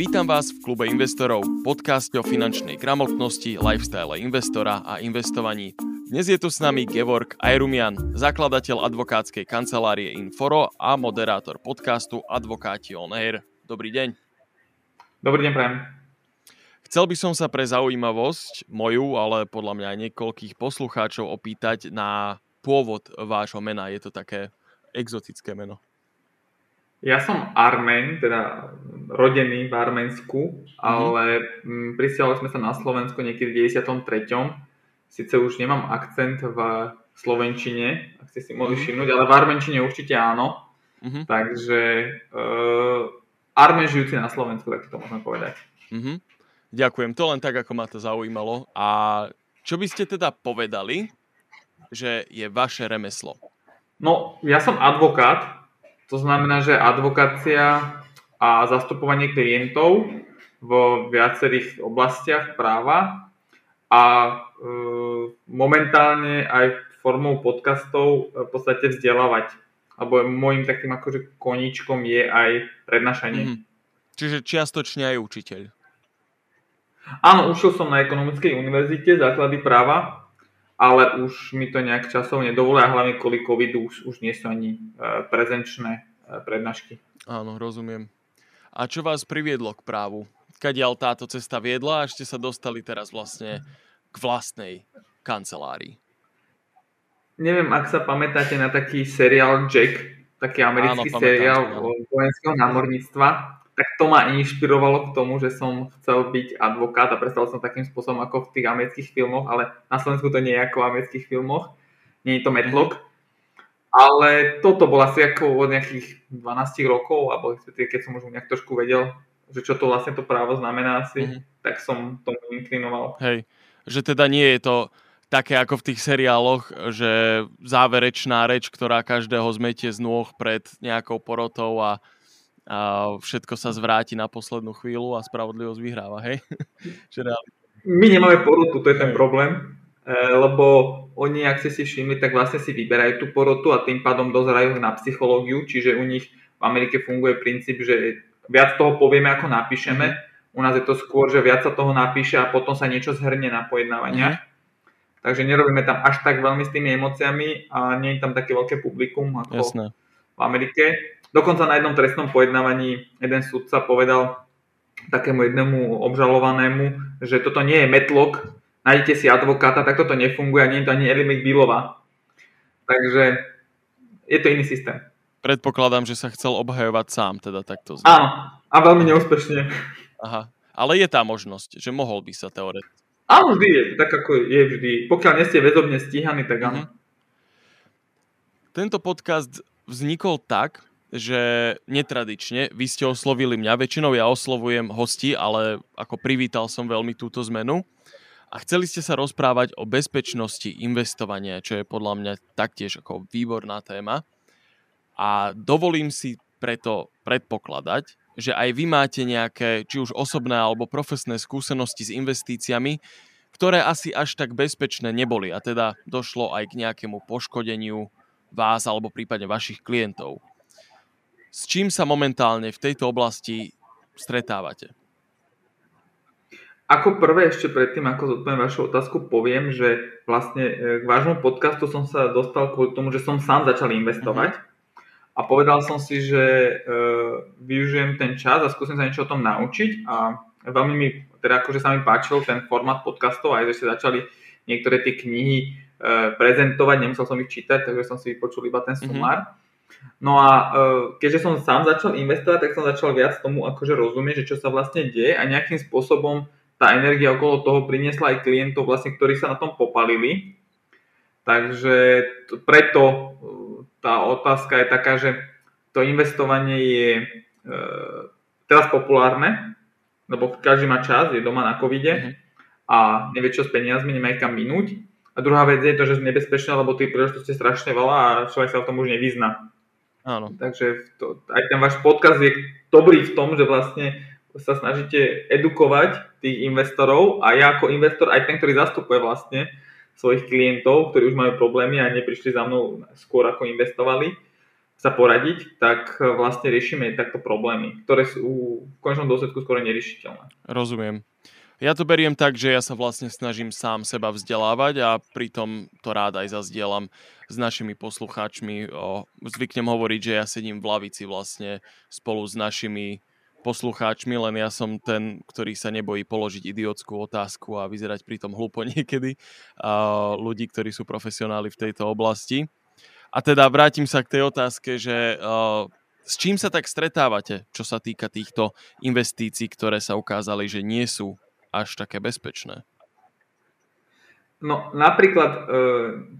Vítam vás v klube investorov, podcaste o finančnej gramotnosti, lifestyle investora a investovaní. Dnes je tu s nami Gevorg Ajrumian, zakladateľ advokátskej kancelárie Inforo a moderátor podcastu Advokáti on Air. Dobrý deň. Dobrý deň, prajem. Chcel by som sa pre zaujímavosť moju, ale podľa mňa aj niekoľkých poslucháčov opýtať na pôvod vášho mena. Je to také exotické meno. Ja som Armen, teda rodený v Arménsku, mm-hmm. ale m, prisiali sme sa na Slovensku niekedy v 93. Sice už nemám akcent v slovenčine, ak ste si mohli mm-hmm. všimnúť, ale v armenčine určite áno. Mm-hmm. Takže uh, Armen žijúci na Slovensku, tak to môžeme povedať. Mm-hmm. Ďakujem, to len tak, ako ma to zaujímalo. A čo by ste teda povedali, že je vaše remeslo? No, ja som advokát, to znamená, že advokácia a zastupovanie klientov vo viacerých oblastiach práva a e, momentálne aj formou podcastov v podstate vzdelávať. Alebo môjim takým akože koničkom je aj prednášanie. Mm-hmm. Čiže čiastočne aj učiteľ. Áno, učil som na ekonomickej univerzite základy práva, ale už mi to nejak časov nedovolí a hlavne kvôli covidu už, už nie sú ani e, prezenčné e, prednášky. Áno, rozumiem. A čo vás priviedlo k právu? Kadiaľ táto cesta viedla a ste sa dostali teraz vlastne k vlastnej kancelárii? Neviem, ak sa pamätáte na taký seriál Jack, taký americký Áno, seriál vojenského námorníctva, tak to ma inšpirovalo k tomu, že som chcel byť advokát a predstavil som takým spôsobom ako v tých amerických filmoch, ale na Slovensku to nie je ako v amerických filmoch, nie je to Medlock. Ale toto bolo asi ako od nejakých 12 rokov, alebo keď som už nejak trošku vedel, že čo to vlastne to právo znamená asi, mm-hmm. tak som tomu inklinoval. Hej, že teda nie je to také ako v tých seriáloch, že záverečná reč, ktorá každého zmetie z nôh pred nejakou porotou a a všetko sa zvráti na poslednú chvíľu a spravodlivosť vyhráva, hej? My nemáme porotu, to je ten problém, e, lebo oni, ak ste si všimli, tak vlastne si vyberajú tú porotu a tým pádom dozerajú na psychológiu, čiže u nich v Amerike funguje princíp, že viac toho povieme, ako napíšeme. Mhm. U nás je to skôr, že viac sa toho napíše a potom sa niečo zhrne na pojednávaniach. Mm. Takže nerobíme tam až tak veľmi s tými emóciami a nie je tam také veľké publikum ako Jasné. v Amerike. Dokonca na jednom trestnom pojednávaní jeden sudca povedal takému jednému obžalovanému, že toto nie je metlok, nájdete si advokáta, tak toto nefunguje a nie je to ani Eli McBealová. Takže je to iný systém. Predpokladám, že sa chcel obhajovať sám, teda takto. Zna. Áno, a veľmi neúspešne. Aha, ale je tá možnosť, že mohol by sa teoreticky. Áno, vždy je, tak ako je vždy. Pokiaľ nie ste väzobne stíhaní, tak áno. Uh-huh. Tento podcast vznikol tak, že netradične, vy ste oslovili mňa, väčšinou ja oslovujem hosti, ale ako privítal som veľmi túto zmenu. A chceli ste sa rozprávať o bezpečnosti investovania, čo je podľa mňa taktiež ako výborná téma. A dovolím si preto predpokladať, že aj vy máte nejaké, či už osobné alebo profesné skúsenosti s investíciami, ktoré asi až tak bezpečné neboli a teda došlo aj k nejakému poškodeniu vás alebo prípadne vašich klientov. S čím sa momentálne v tejto oblasti stretávate? Ako prvé ešte predtým, ako zodpoviem vašu otázku, poviem, že vlastne e, k vášmu podcastu som sa dostal kvôli tomu, že som sám začal investovať uh-huh. a povedal som si, že e, využijem ten čas a skúsim sa niečo o tom naučiť a veľmi mi, teda akože sa mi páčil ten formát podcastov, aj že ste začali niektoré tie knihy e, prezentovať, nemusel som ich čítať, takže som si vypočul iba ten mhm. sumár. Uh-huh. No a e, keďže som sám začal investovať, tak som začal viac tomu akože rozumieť, že čo sa vlastne deje a nejakým spôsobom tá energia okolo toho priniesla aj klientov, vlastne, ktorí sa na tom popalili. Takže preto e, tá otázka je taká, že to investovanie je e, teraz populárne, lebo každý má čas, je doma na covide mm-hmm. a nevie čo s peniazmi, nemá kam minúť. A druhá vec je to, že je nebezpečné, lebo tých príležitostí je strašne veľa a človek sa v tom už nevyzná. Áno. Takže to, aj ten váš podcast je dobrý v tom, že vlastne sa snažíte edukovať tých investorov a ja ako investor, aj ten, ktorý zastupuje vlastne svojich klientov, ktorí už majú problémy a neprišli za mnou skôr ako investovali, sa poradiť, tak vlastne riešime takto problémy, ktoré sú v končnom dôsledku skoro neriešiteľné. Rozumiem. Ja to beriem tak, že ja sa vlastne snažím sám seba vzdelávať a pritom to rád aj zazdielam s našimi poslucháčmi. O, zvyknem hovoriť, že ja sedím v lavici vlastne spolu s našimi poslucháčmi, len ja som ten, ktorý sa nebojí položiť idiotskú otázku a vyzerať pritom hlúpo niekedy a ľudí, ktorí sú profesionáli v tejto oblasti. A teda vrátim sa k tej otázke, že uh, s čím sa tak stretávate, čo sa týka týchto investícií, ktoré sa ukázali, že nie sú až také bezpečné? No napríklad, e,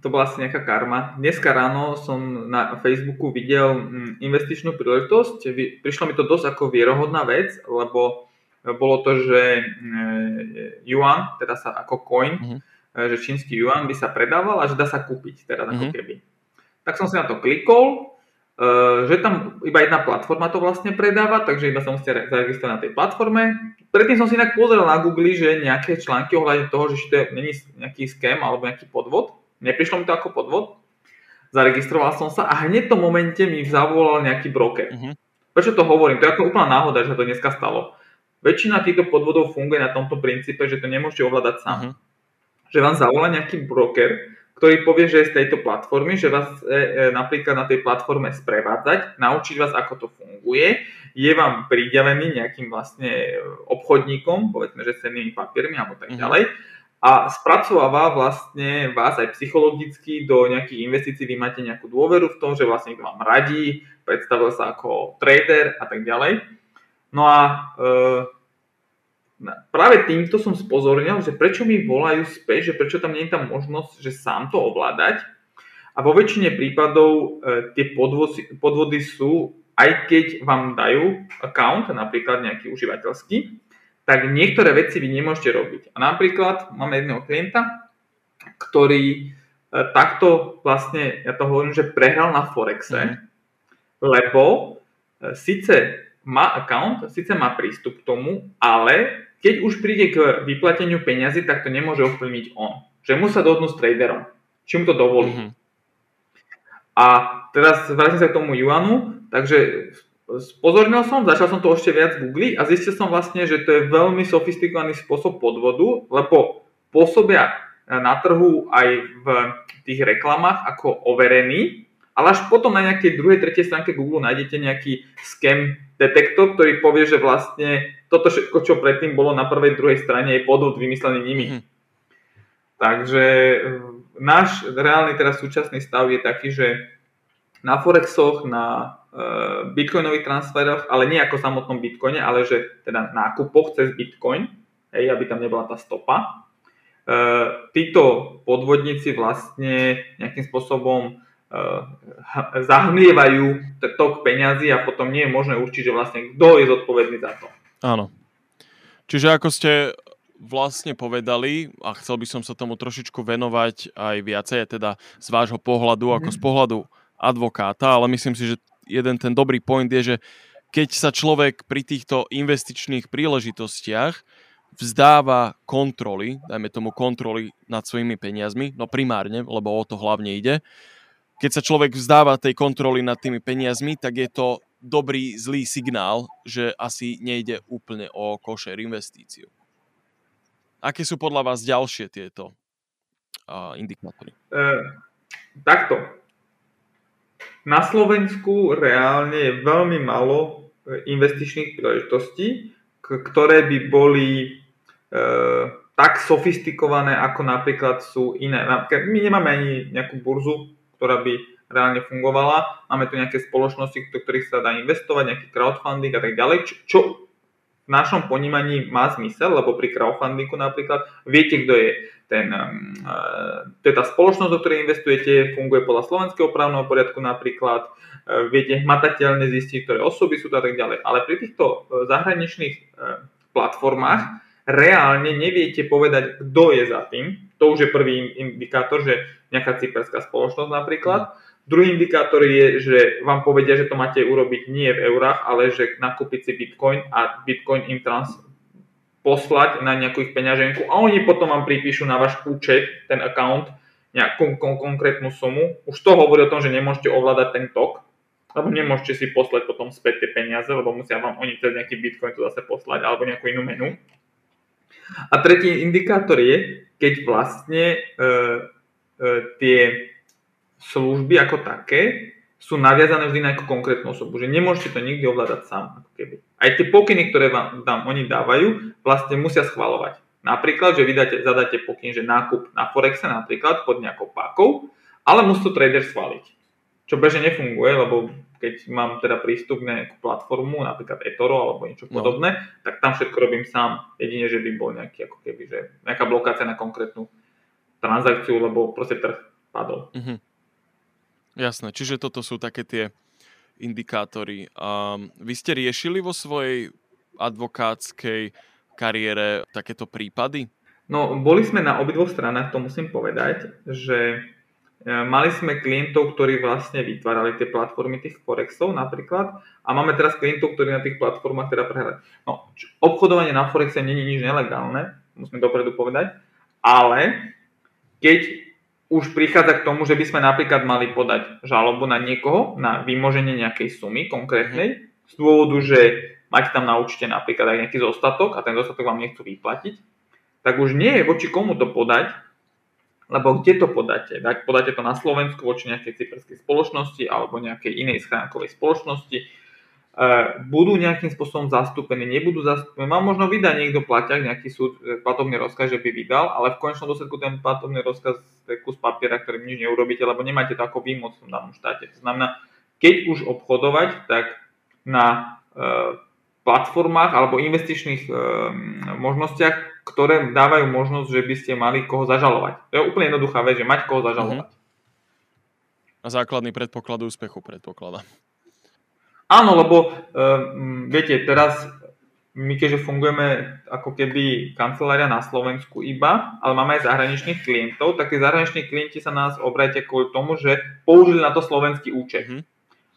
to bola asi nejaká karma. Dneska ráno som na Facebooku videl mm, investičnú príležitosť. Prišlo mi to dosť ako vierohodná vec, lebo bolo to, že e, yuan, teda sa ako coin, uh-huh. že čínsky yuan by sa predával a že dá sa kúpiť, teda ako mhm. keby. Tak som si na to klikol, že tam iba jedna platforma to vlastne predáva, takže iba sa musíte zaregistrovať na tej platforme. Predtým som si inak pozrel na Google, že nejaké články ohľadne toho, že to je není nejaký scam alebo nejaký podvod. Neprišlo mi to ako podvod. Zaregistroval som sa a hneď v tom momente mi zavolal nejaký broker. Uh-huh. Prečo to hovorím? To je ako úplná náhoda, že to dneska stalo. Väčšina týchto podvodov funguje na tomto princípe, že to nemôžete ovládať sám. Uh-huh. Že vám zavolá nejaký broker, ktorý povie, že je z tejto platformy, že vás e, e, napríklad na tej platforme sprevádzať, naučiť vás, ako to funguje, je vám pridelený nejakým vlastne obchodníkom, povedzme, že cennými papiermi alebo tak mhm. ďalej, a spracováva vlastne vás aj psychologicky do nejakých investícií, vy máte nejakú dôveru v tom, že vlastne vám radí, predstavil sa ako trader a tak ďalej. No a e, práve týmto som spozornil, že prečo mi volajú späť, že prečo tam nie je tá možnosť, že sám to ovládať. A vo väčšine prípadov e, tie podvody, podvody sú, aj keď vám dajú account, napríklad nejaký užívateľský, tak niektoré veci vy nemôžete robiť. A napríklad máme jedného klienta, ktorý e, takto vlastne, ja to hovorím, že prehral na Forexe, mm. lebo e, síce má account, síce má prístup k tomu, ale keď už príde k vyplateniu peňazí, tak to nemôže ovplyvniť on. Že mu sa dohodnú s traderom, či mu to dovolí. Mm-hmm. A teraz vrátim sa k tomu Juanu, takže spozornil som, začal som to ešte viac googliť a zistil som vlastne, že to je veľmi sofistikovaný spôsob podvodu, lebo pôsobia na trhu aj v tých reklamách ako overený, ale až potom na nejakej druhej, tretej stránke Google nájdete nejaký scam detektor, ktorý povie, že vlastne toto všetko, čo predtým bolo na prvej, druhej strane, je podvod vymyslený nimi. Mm. Takže eh, náš reálny teraz súčasný stav je taký, že na Forexoch, na e, bitcoinových transferoch, ale nie ako samotnom bitcoine, ale že teda nákupoch cez bitcoin, hej, aby tam nebola tá stopa. E, títo podvodníci vlastne nejakým spôsobom zahmlievajú tok peňazí a potom nie je možné určiť, že vlastne kto je zodpovedný za to. Áno. Čiže ako ste vlastne povedali, a chcel by som sa tomu trošičku venovať aj viacej, teda z vášho pohľadu, mm. ako z pohľadu advokáta, ale myslím si, že jeden ten dobrý point je, že keď sa človek pri týchto investičných príležitostiach vzdáva kontroly, dajme tomu kontroly nad svojimi peniazmi, no primárne, lebo o to hlavne ide, keď sa človek vzdáva tej kontroly nad tými peniazmi, tak je to dobrý, zlý signál, že asi nejde úplne o košer investíciu. Aké sú podľa vás ďalšie tieto uh, indikátory? E, takto. Na Slovensku reálne je veľmi malo e, investičných príležitostí, ktoré by boli e, tak sofistikované, ako napríklad sú iné. Napríklad my nemáme ani nejakú burzu, ktorá by reálne fungovala. Máme tu nejaké spoločnosti, do ktorých sa dá investovať, nejaký crowdfunding a tak ďalej, čo, čo v našom ponímaní má zmysel, lebo pri crowdfundingu napríklad viete, kto je ten, uh, to je tá spoločnosť, do ktorej investujete, funguje podľa slovenského právneho poriadku napríklad, uh, viete hmatateľne zistiť, ktoré osoby sú to a tak ďalej. Ale pri týchto uh, zahraničných platformách reálne neviete povedať, kto je za tým. To už je prvý indikátor, že nejaká cyperská spoločnosť napríklad. Mm. Druhý indikátor je, že vám povedia, že to máte urobiť nie v eurách, ale že nakúpiť si bitcoin a bitcoin im trans poslať na nejakú ich peňaženku a oni potom vám pripíšu na váš účet, ten account, nejakú kon- konkrétnu sumu. Už to hovorí o tom, že nemôžete ovládať ten tok. lebo nemôžete si poslať potom späť tie peniaze, lebo musia vám oni cez nejaký bitcoin to zase poslať alebo nejakú inú menu. A tretí indikátor je, keď vlastne e, e, tie služby ako také sú naviazané vždy na nejakú konkrétnu osobu, že nemôžete to nikdy ovládať sám. Ako keby. Aj tie pokyny, ktoré vám tam oni dávajú, vlastne musia schvalovať. Napríklad, že vydáte, zadáte pokyn, že nákup na Forexe napríklad pod nejakou pákou, ale musí to trader schváliť. Čo bežne nefunguje, lebo keď mám teda prístup na nejakú platformu, napríklad eToro alebo niečo no. podobné, tak tam všetko robím sám. Jedine, že by bol nejaký, ako keby, že nejaká blokácia na konkrétnu transakciu, lebo proste trh padol. Mm-hmm. Jasné, čiže toto sú také tie indikátory. Um, vy ste riešili vo svojej advokátskej kariére takéto prípady? No, boli sme na obidvoch stranách, to musím povedať, že mali sme klientov, ktorí vlastne vytvárali tie platformy tých Forexov napríklad a máme teraz klientov, ktorí na tých platformách teda prehrali. No, obchodovanie na Forexe je nič nelegálne, musíme dopredu povedať, ale keď už prichádza k tomu, že by sme napríklad mali podať žalobu na niekoho, na vymoženie nejakej sumy konkrétnej, z dôvodu, že máte tam na účte napríklad aj nejaký zostatok a ten zostatok vám nechcú vyplatiť, tak už nie je voči komu to podať, lebo kde to podáte? Podáte to na Slovensku voči nejakej cyperskej spoločnosti alebo nejakej inej schránkovej spoločnosti, E, budú nejakým spôsobom zastúpení, nebudú zastúpení. Mám možno vydať niekto plaťak, nejaký súd, e, platobný rozkaz, že by vydal, ale v konečnom dôsledku ten platobný rozkaz je kus papiera, ktorým nič neurobíte, lebo nemáte to ako výmoc v danom štáte. To znamená, keď už obchodovať, tak na e, platformách alebo investičných možnostiach, ktoré dávajú možnosť, že by ste mali koho zažalovať. To je úplne jednoduchá vec, že mať koho zažalovať. A základný predpoklad úspechu predpokladá. Áno, lebo um, viete, teraz my keďže fungujeme ako keby kancelária na Slovensku iba, ale máme aj zahraničných klientov, tak tí zahraniční klienti sa nás obratia kvôli tomu, že použili na to slovenský účet. Mm.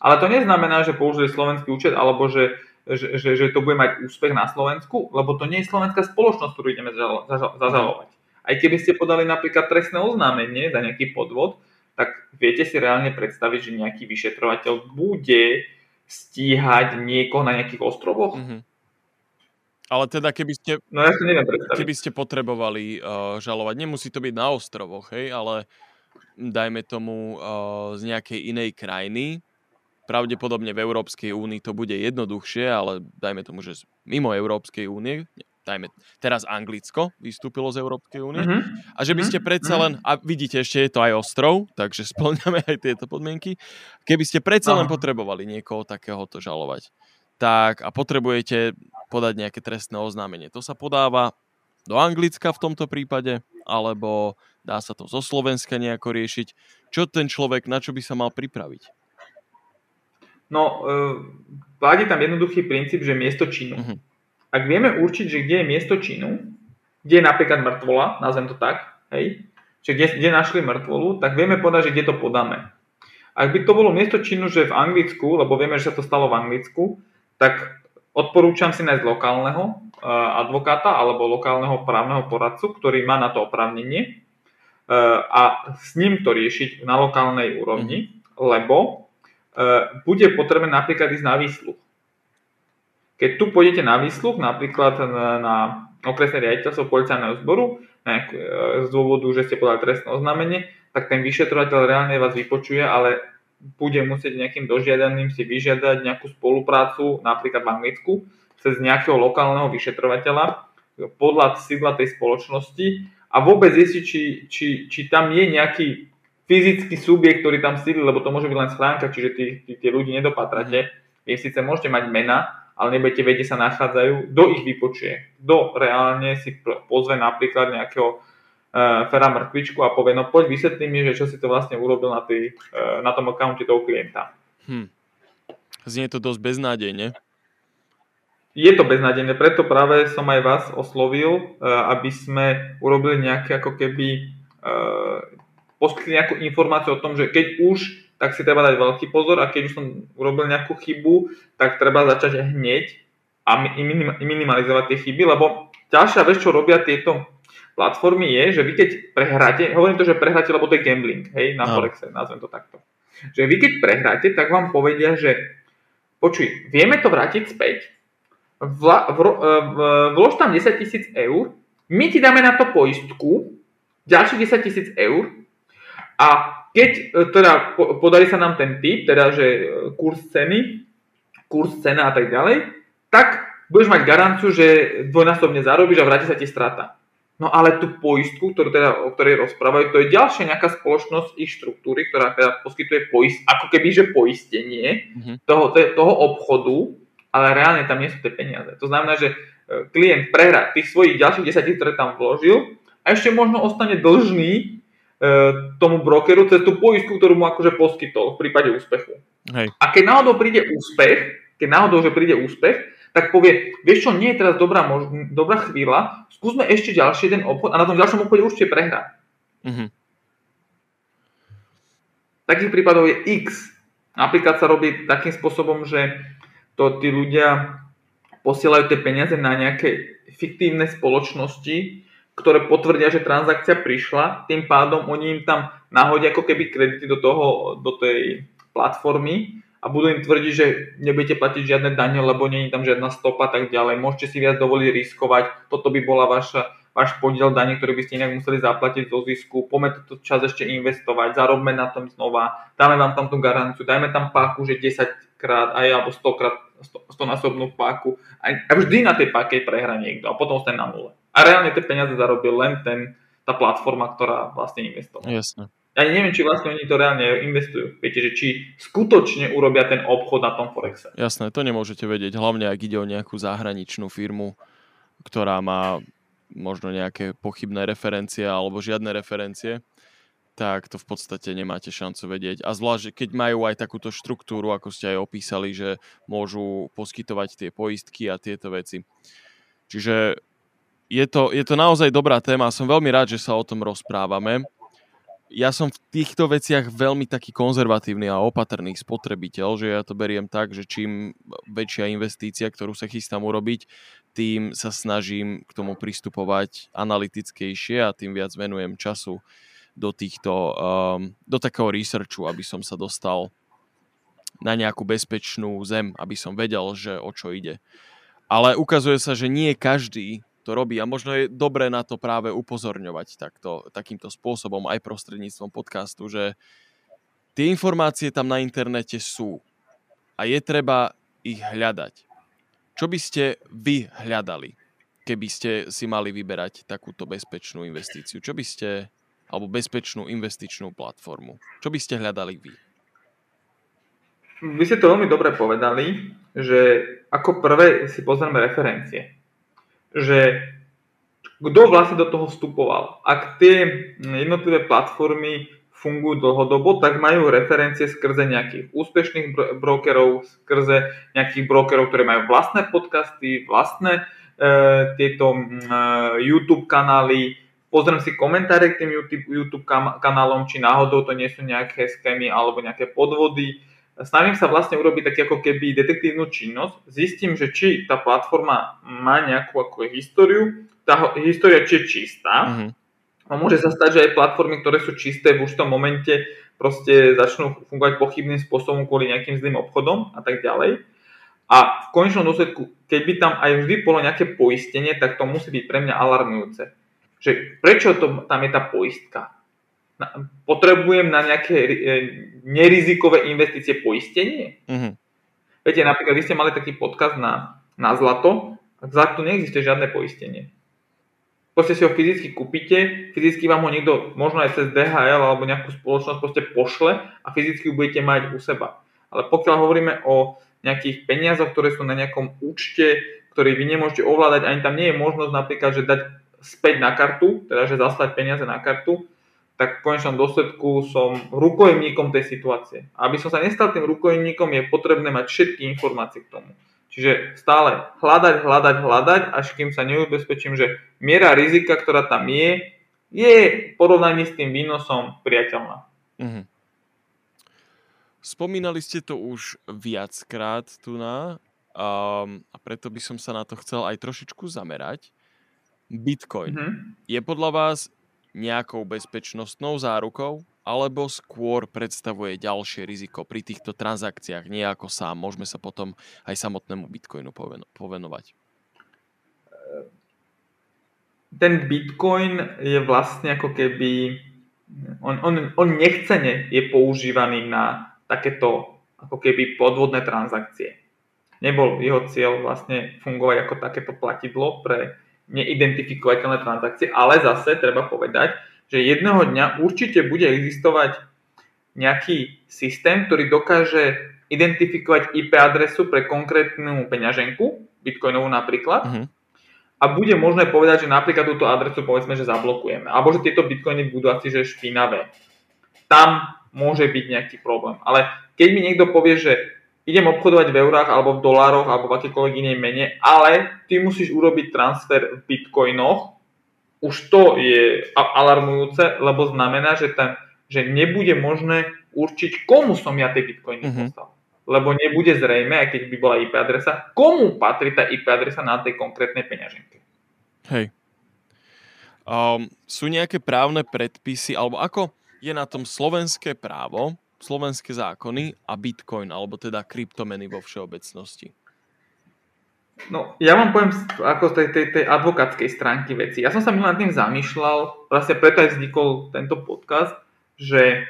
Ale to neznamená, že použili slovenský účet, alebo že, že, že, že to bude mať úspech na Slovensku, lebo to nie je slovenská spoločnosť, ktorú ideme zažalovať. Aj keby ste podali napríklad trestné oznámenie za nejaký podvod, tak viete si reálne predstaviť, že nejaký vyšetrovateľ bude stíhať niekoho na nejakých ostrovoch? Mm-hmm. Ale teda keby ste, no, ja si neviem keby ste potrebovali uh, žalovať, nemusí to byť na ostrovoch, hej, ale dajme tomu uh, z nejakej inej krajiny, pravdepodobne v Európskej únii to bude jednoduchšie, ale dajme tomu, že mimo Európskej únie, dajme, teraz Anglicko vystúpilo z Európskej únie mm-hmm. a že by ste mhm. predsa len, a vidíte, ešte je to aj ostrov, takže splňame aj tieto podmienky, keby ste predsa len potrebovali niekoho takéhoto žalovať, tak a potrebujete podať nejaké trestné oznámenie. To sa podáva do Anglicka v tomto prípade, alebo dá sa to zo Slovenska nejako riešiť. Čo ten človek, na čo by sa mal pripraviť? No, e, vládi tam jednoduchý princíp, že miesto činu. Uh-huh ak vieme určiť, že kde je miesto činu, kde je napríklad mŕtvola, nazvem to tak, hej, že kde, kde našli mŕtvolu, tak vieme povedať, že kde to podáme. Ak by to bolo miesto činu, že v Anglicku, lebo vieme, že sa to stalo v Anglicku, tak odporúčam si nájsť lokálneho uh, advokáta alebo lokálneho právneho poradcu, ktorý má na to oprávnenie uh, a s ním to riešiť na lokálnej úrovni, mm. lebo bude potrebné napríklad ísť na výsluch. Keď tu pôjdete na výsluch, napríklad na, okresné riaditeľstvo policajného zboru, e, z dôvodu, že ste podali trestné oznámenie, tak ten vyšetrovateľ reálne vás vypočuje, ale bude musieť nejakým dožiadaným si vyžiadať nejakú spoluprácu, napríklad v Anglicku, cez nejakého lokálneho vyšetrovateľa podľa sídla tej spoločnosti a vôbec zistiť, či, či, či tam je nejaký fyzický subjekt, ktorý tam sídli, lebo to môže byť len schránka, čiže tí, tí, tí ľudí nedopatrate. Vy síce môžete mať mena, ale nebudete vedieť, sa nachádzajú, kto ich vypočuje. Kto reálne si pozve napríklad nejakého uh, Fera Mrkvičku a povie, no poď vysvetli mi, že čo si to vlastne urobil na, tý, uh, na tom accounte toho klienta. Hm. Znie to dosť beznádejne. Je to beznádejné, preto práve som aj vás oslovil, uh, aby sme urobili nejaké ako keby uh, poskytli nejakú informáciu o tom, že keď už tak si treba dať veľký pozor a keď už som urobil nejakú chybu, tak treba začať hneď a minimalizovať tie chyby, lebo ďalšia vec, čo robia tieto platformy je, že vy keď prehráte, hovorím to, že prehráte, lebo to je gambling, hej, na no. Forexe, nazvem to takto. Že vy keď prehráte, tak vám povedia, že počuj, vieme to vrátiť späť, vla, v, v, vlož tam 10 tisíc eur, my ti dáme na to poistku, ďalších 10 tisíc eur a keď e, teda podarí sa nám ten typ, teda že e, kurz ceny, kurz cena a tak ďalej, tak budeš mať garanciu, že dvojnásobne zarobíš a vráti sa ti strata. No ale tú poistku, ktorú teda, o ktorej rozprávajú, to je ďalšia nejaká spoločnosť ich štruktúry, ktorá teda poskytuje poist, ako keby, že poistenie mm-hmm. toho, toho obchodu, ale reálne tam nie sú tie peniaze. To znamená, že e, klient prehrá tých svojich ďalších 10 ktoré tam vložil a ešte možno ostane dlžný tomu brokeru cez tú poistku, ktorú mu akože poskytol v prípade úspechu. Hej. A keď náhodou príde úspech, keď náhodou, že príde úspech, tak povie, vieš čo, nie je teraz dobrá, mož- dobrá chvíľa, skúsme ešte ďalší jeden obchod a na tom ďalšom obchode určite prehrá. Mm-hmm. Takých prípadov je X. Napríklad sa robí takým spôsobom, že to tí ľudia posielajú tie peniaze na nejaké fiktívne spoločnosti, ktoré potvrdia, že transakcia prišla, tým pádom oni im tam nahodia ako keby kredity do, toho, do tej platformy a budú im tvrdiť, že nebudete platiť žiadne dane, lebo nie je tam žiadna stopa tak ďalej. Môžete si viac dovoliť riskovať, toto by bola vaša, váš podiel dane, ktorý by ste inak museli zaplatiť zo zisku, poďme toto čas ešte investovať, zarobme na tom znova, dáme vám tam tú garanciu, dajme tam páku, že 10 krát aj alebo 100 krát 100 násobnú páku a vždy na tej páke prehra niekto a potom ste na nule. A reálne tie peniaze zarobil len ten, tá platforma, ktorá vlastne investovala. Jasne. Ja neviem, či vlastne oni to reálne investujú. Viete, že či skutočne urobia ten obchod na tom Forexe. Jasné, to nemôžete vedieť. Hlavne, ak ide o nejakú zahraničnú firmu, ktorá má možno nejaké pochybné referencie alebo žiadne referencie, tak to v podstate nemáte šancu vedieť. A zvlášť, keď majú aj takúto štruktúru, ako ste aj opísali, že môžu poskytovať tie poistky a tieto veci. Čiže je to, je to naozaj dobrá téma. Som veľmi rád, že sa o tom rozprávame ja som v týchto veciach veľmi taký konzervatívny a opatrný spotrebiteľ, že ja to beriem tak, že čím väčšia investícia, ktorú sa chystám urobiť, tým sa snažím k tomu pristupovať analytickejšie a tým viac venujem času do týchto, um, do takého researchu, aby som sa dostal na nejakú bezpečnú zem, aby som vedel, že o čo ide. Ale ukazuje sa, že nie každý to robí a možno je dobré na to práve upozorňovať takto, takýmto spôsobom aj prostredníctvom podcastu, že tie informácie tam na internete sú a je treba ich hľadať. Čo by ste vy hľadali, keby ste si mali vyberať takúto bezpečnú investíciu? Čo by ste, alebo bezpečnú investičnú platformu? Čo by ste hľadali vy? Vy ste to veľmi dobre povedali, že ako prvé si pozrieme referencie že kto vlastne do toho vstupoval. Ak tie jednotlivé platformy fungujú dlhodobo, tak majú referencie skrze nejakých úspešných brokerov, skrze nejakých brokerov, ktorí majú vlastné podcasty, vlastné e, tieto e, YouTube kanály. Pozriem si komentáre k tým YouTube, YouTube kanálom, či náhodou to nie sú nejaké skémy alebo nejaké podvody snažím sa vlastne urobiť tak ako keby detektívnu činnosť, zistím, že či tá platforma má nejakú ako históriu, tá história či je čistá. Mm-hmm. A môže sa stať, že aj platformy, ktoré sú čisté v už tom momente proste začnú fungovať pochybným spôsobom kvôli nejakým zlým obchodom a tak ďalej. A v konečnom dôsledku, keď by tam aj vždy bolo nejaké poistenie, tak to musí byť pre mňa alarmujúce. Že prečo to, tam je tá poistka? Potrebujem na nejaké e, nerizikové investície poistenie? Mm-hmm. Viete, napríklad vy ste mali taký podkaz na, na zlato, a k zlatu neexistuje žiadne poistenie. Proste si ho fyzicky kúpite, fyzicky vám ho niekto, možno aj cez DHL alebo nejakú spoločnosť proste pošle a fyzicky ho budete mať u seba. Ale pokiaľ hovoríme o nejakých peniazoch, ktoré sú na nejakom účte, ktorý vy nemôžete ovládať, ani tam nie je možnosť napríklad, že dať späť na kartu, teda že zaslať peniaze na kartu, tak v konečnom dôsledku som rukojemníkom tej situácie. A aby som sa nestal tým rukojemníkom, je potrebné mať všetky informácie k tomu. Čiže stále hľadať, hľadať, hľadať, až kým sa neubezpečím, že miera rizika, ktorá tam je, je v porovnaní s tým výnosom priateľná. Mm-hmm. Spomínali ste to už viackrát tu na um, a preto by som sa na to chcel aj trošičku zamerať. Bitcoin. Mm-hmm. Je podľa vás nejakou bezpečnostnou zárukou alebo skôr predstavuje ďalšie riziko pri týchto transakciách, nie ako sám. Môžeme sa potom aj samotnému Bitcoinu povenovať. Ten Bitcoin je vlastne ako keby... On, on, on nechcene je používaný na takéto ako keby podvodné transakcie. Nebol jeho cieľ vlastne fungovať ako takéto platidlo pre neidentifikovateľné transakcie, ale zase treba povedať, že jedného dňa určite bude existovať nejaký systém, ktorý dokáže identifikovať IP adresu pre konkrétnu peňaženku, bitcoinovú napríklad, uh-huh. a bude možné povedať, že napríklad túto adresu povedzme, že zablokujeme, alebo že tieto bitcoiny budú asi že špinavé. Tam môže byť nejaký problém. Ale keď mi niekto povie, že idem obchodovať v eurách alebo v dolároch alebo v akékoľvek inej mene, ale ty musíš urobiť transfer v bitcoinoch, už to je alarmujúce, lebo znamená, že, ten, že nebude možné určiť, komu som ja tie bitcoiny mm-hmm. poslal. Lebo nebude zrejme, aj keď by bola IP adresa, komu patrí tá IP adresa na tej konkrétnej peňaženke. Hej. Um, sú nejaké právne predpisy, alebo ako je na tom slovenské právo, slovenské zákony a bitcoin, alebo teda kryptomeny vo všeobecnosti? No, ja vám poviem ako z tej, tej, tej advokátskej stránky veci. Ja som sa nad tým zamýšľal, vlastne preto aj vznikol tento podcast, že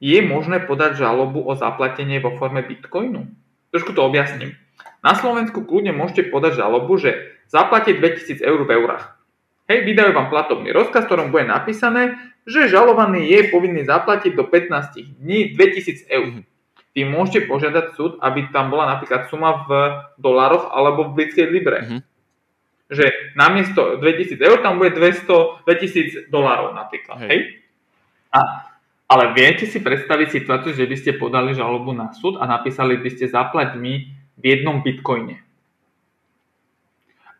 je možné podať žalobu o zaplatenie vo forme bitcoinu. Trošku to objasním. Na Slovensku kľudne môžete podať žalobu, že zaplatíte 2000 eur v eurách. Hej, vydajú vám platobný rozkaz, ktorom bude napísané, že žalovaný je povinný zaplatiť do 15 dní 2000 eur. Mm-hmm vy môžete požiadať súd, aby tam bola napríklad suma v dolároch alebo v britskej libre. Mm-hmm. Že namiesto 2000 eur tam bude 200, 2000 dolárov napríklad. Hej. Hej? A, ale viete si predstaviť situáciu, že by ste podali žalobu na súd a napísali by ste zaplať mi v jednom bitcoine.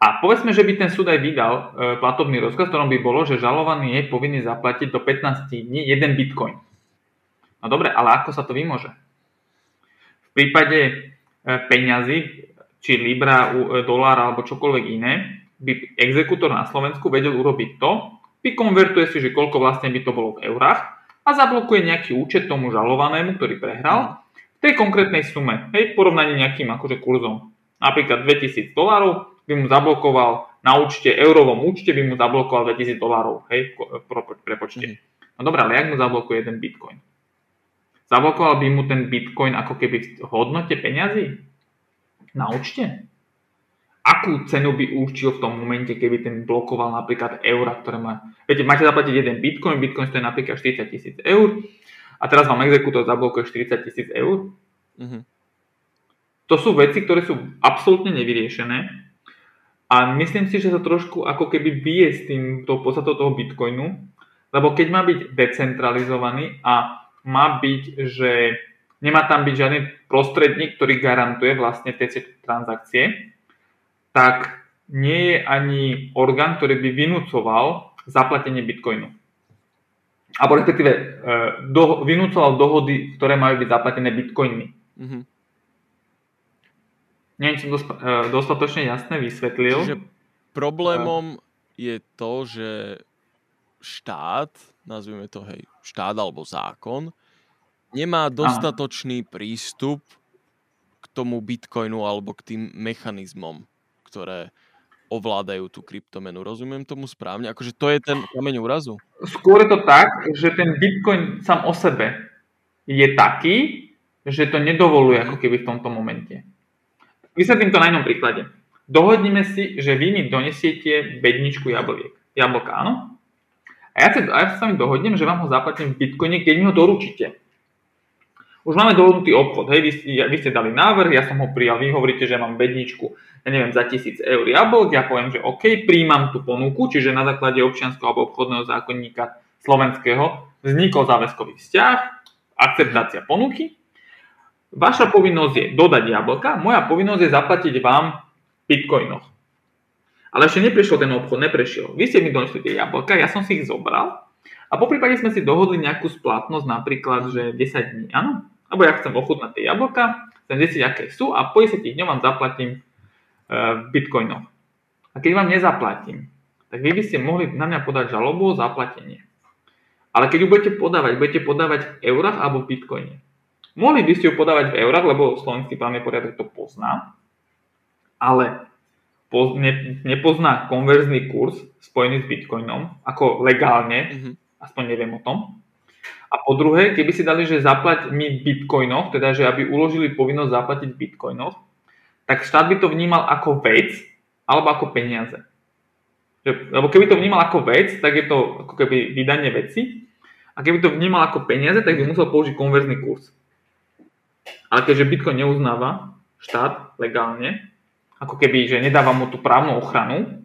A povedzme, že by ten súd aj vydal e, platobný rozkaz, ktorom by bolo, že žalovaný je povinný zaplatiť do 15 dní jeden bitcoin. No dobre, ale ako sa to vymože? V prípade e, peňazí, či libra, e, dolár alebo čokoľvek iné, by exekútor na Slovensku vedel urobiť to, vykonvertuje si, že koľko vlastne by to bolo v eurách a zablokuje nejaký účet tomu žalovanému, ktorý prehral, v tej konkrétnej sume, hej, porovnaní nejakým akože kurzom. Napríklad 2000 dolárov by mu zablokoval na účte, eurovom účte by mu zablokoval 2000 dolárov, hej, prepočte. Mhm. No dobré, ale jak mu zablokuje jeden bitcoin? Zablokoval by mu ten bitcoin ako keby v hodnote peňazí na účte? Akú cenu by určil v tom momente, keby ten blokoval napríklad eura, ktoré má... Viete, máte zaplatiť jeden bitcoin, bitcoin stojí napríklad 40 tisíc eur a teraz vám exekútor zablokuje 40 tisíc eur. Mm-hmm. To sú veci, ktoré sú absolútne nevyriešené a myslím si, že to trošku ako keby bije s tým tou podstatou toho bitcoinu, lebo keď má byť decentralizovaný a má byť, že nemá tam byť žiadny prostredník, ktorý garantuje vlastne tie transakcie, tak nie je ani orgán, ktorý by vynúcoval zaplatenie bitcoinu. Alebo respektíve e, do, vynúcoval dohody, ktoré majú byť zaplatené bitcoinmi. Mm-hmm. Neviem, som dosp- e, dostatočne jasne vysvetlil. Čiže problémom je to, že štát, nazvime to hej, štát alebo zákon, nemá dostatočný Aha. prístup k tomu bitcoinu alebo k tým mechanizmom, ktoré ovládajú tú kryptomenu. Rozumiem tomu správne? Akože to je ten kameň úrazu? Skôr je to tak, že ten bitcoin sám o sebe je taký, že to nedovoluje ako keby v tomto momente. Vysvetlím to na jednom príklade. Dohodnime si, že vy mi donesiete bedničku jablík. Jablka, áno? A ja, sa, ja sa mi dohodnem, že vám ho zaplatím v bitcoine, keď mi ho doručíte. Už máme dohodnutý obchod, hej, vy, vy ste dali návrh, ja som ho prijal, vy hovoríte, že mám bedničku, ja neviem, za tisíc eur jablk, ja poviem, že OK, príjmam tú ponuku, čiže na základe občianského alebo obchodného zákonníka slovenského vznikol záväzkový vzťah, akceptácia ponuky. Vaša povinnosť je dodať jablka, moja povinnosť je zaplatiť vám v bitcoinoch. Ale ešte neprišiel ten obchod, neprešiel. Vy ste mi donesli tie jablka, ja som si ich zobral a po prípade sme si dohodli nejakú splatnosť, napríklad, že 10 dní, áno? Alebo ja chcem ochutnať tie jablka, chcem zistiť, aké sú a po 10 dňoch vám zaplatím uh, bitcoinov. A keď vám nezaplatím, tak vy by ste mohli na mňa podať žalobu o zaplatenie. Ale keď ju budete podávať, budete podávať v eurách alebo v bitcoine. Mohli by ste ju podávať v eurách, lebo slovenský právny poriadok to pozná, ale poz, ne, nepozná konverzný kurz spojený s bitcoinom, ako legálne, mm-hmm. aspoň neviem o tom. A po druhé, keby si dali, že zaplať mi v bitcoinoch, teda že aby uložili povinnosť zaplatiť v bitcoinoch, tak štát by to vnímal ako vec alebo ako peniaze. Že, lebo keby to vnímal ako vec, tak je to ako keby vydanie veci. A keby to vnímal ako peniaze, tak by musel použiť konverzný kurz. Ale keďže Bitcoin neuznáva štát legálne, ako keby, že nedáva mu tú právnu ochranu,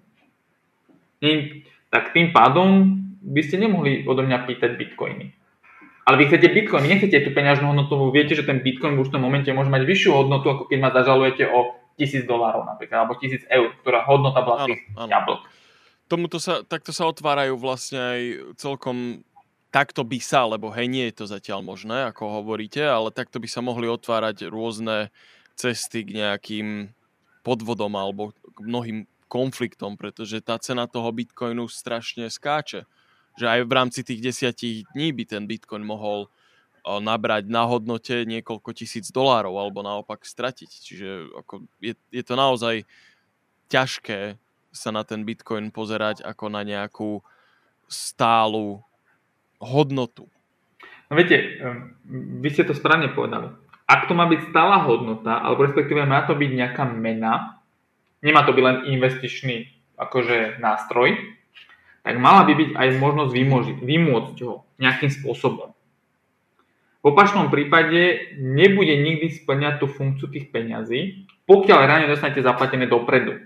tak tým pádom by ste nemohli odo mňa pýtať bitcoiny. Ale vy chcete bitcoin, nechcete tú peňažnú hodnotu, viete, že ten bitcoin v tom momente môže mať vyššiu hodnotu, ako keď ma zažalujete o 1000 dolárov napríklad, alebo 1000 eur, ktorá hodnota vlastných jablok. Tomuto sa, takto sa otvárajú vlastne aj celkom takto by sa, lebo hej, nie je to zatiaľ možné, ako hovoríte, ale takto by sa mohli otvárať rôzne cesty k nejakým podvodom alebo k mnohým konfliktom, pretože tá cena toho bitcoinu strašne skáče. Že aj v rámci tých desiatich dní by ten bitcoin mohol nabrať na hodnote niekoľko tisíc dolárov alebo naopak stratiť. Čiže ako je, je to naozaj ťažké sa na ten bitcoin pozerať ako na nejakú stálu hodnotu. No viete, vy ste to správne povedali ak to má byť stála hodnota, alebo respektíve má to byť nejaká mena, nemá to byť len investičný akože nástroj, tak mala by byť aj možnosť vymôžiť, vymôcť ho nejakým spôsobom. V opačnom prípade nebude nikdy splňať tú funkciu tých peňazí, pokiaľ reálne dostanete zaplatené dopredu.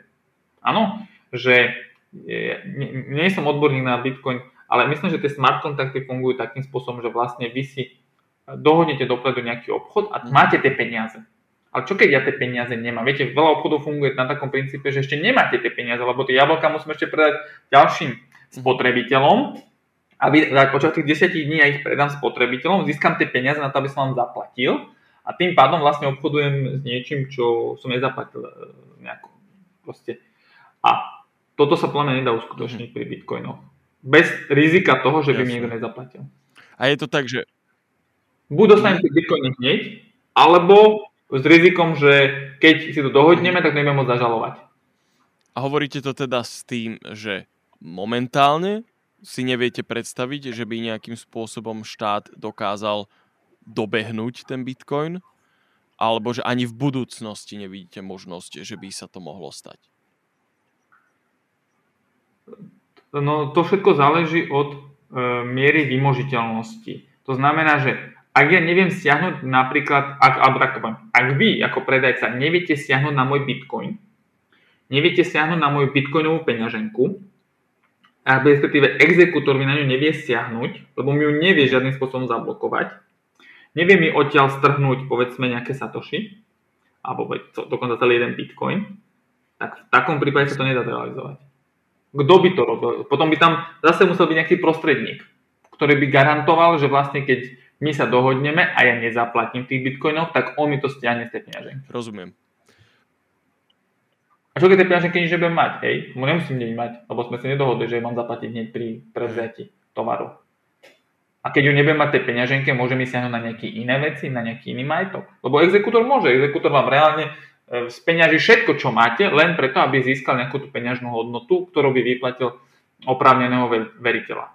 Áno, že nie, nie som odborník na Bitcoin, ale myslím, že tie smart kontrakty fungujú takým spôsobom, že vlastne vy si dohodnete dopredu nejaký obchod a mhm. máte tie peniaze. Ale čo keď ja tie peniaze nemám? Viete, veľa obchodov funguje na takom princípe, že ešte nemáte tie peniaze, lebo tie jablka musíme ešte predať ďalším mhm. spotrebiteľom a počas tých 10 dní ja ich predám spotrebiteľom, získam tie peniaze na to, aby som vám zaplatil a tým pádom vlastne obchodujem s niečím, čo som nezaplatil e, nejako. Proste. A toto sa plne nedá uskutočniť mm. pri bitcoinoch. Bez rizika toho, že by mi niekto nezaplatil. A je to tak, že Buď dostanem tie bitcoiny hneď, alebo s rizikom, že keď si to dohodneme, tak nebudeme môcť zažalovať. A hovoríte to teda s tým, že momentálne si neviete predstaviť, že by nejakým spôsobom štát dokázal dobehnúť ten bitcoin? Alebo že ani v budúcnosti nevidíte možnosť, že by sa to mohlo stať? No to všetko záleží od e, miery vymožiteľnosti. To znamená, že ak ja neviem stiahnuť napríklad, ak, alebo takto poviem, ak vy ako predajca neviete stiahnuť na môj bitcoin, neviete stiahnuť na moju bitcoinovú peňaženku, a respektíve exekútor mi na ňu nevie stiahnuť, lebo mi ju nevie žiadnym spôsobom zablokovať, nevie mi odtiaľ strhnúť povedzme nejaké satoshi, alebo dokonca celý jeden bitcoin, tak v takom prípade sa to nedá realizovať. Kto by to robil? Potom by tam zase musel byť nejaký prostredník, ktorý by garantoval, že vlastne keď my sa dohodneme a ja nezaplatím tých bitcoinov, tak on mi to stiahne z tej peňaženky. Rozumiem. A čo keď tie peňaženky nič nebudem mať, hej? Mu nemusím nič mať, lebo sme si nedohodli, že mám zaplatiť hneď pri prevzati tovaru. A keď ju nebudem mať tej peňaženke, môže mi siahnuť na nejaké iné veci, na nejaký iný majetok. Lebo exekútor môže, exekútor vám reálne speňaží všetko, čo máte, len preto, aby získal nejakú tú peňažnú hodnotu, ktorú by vyplatil oprávneného veriteľa.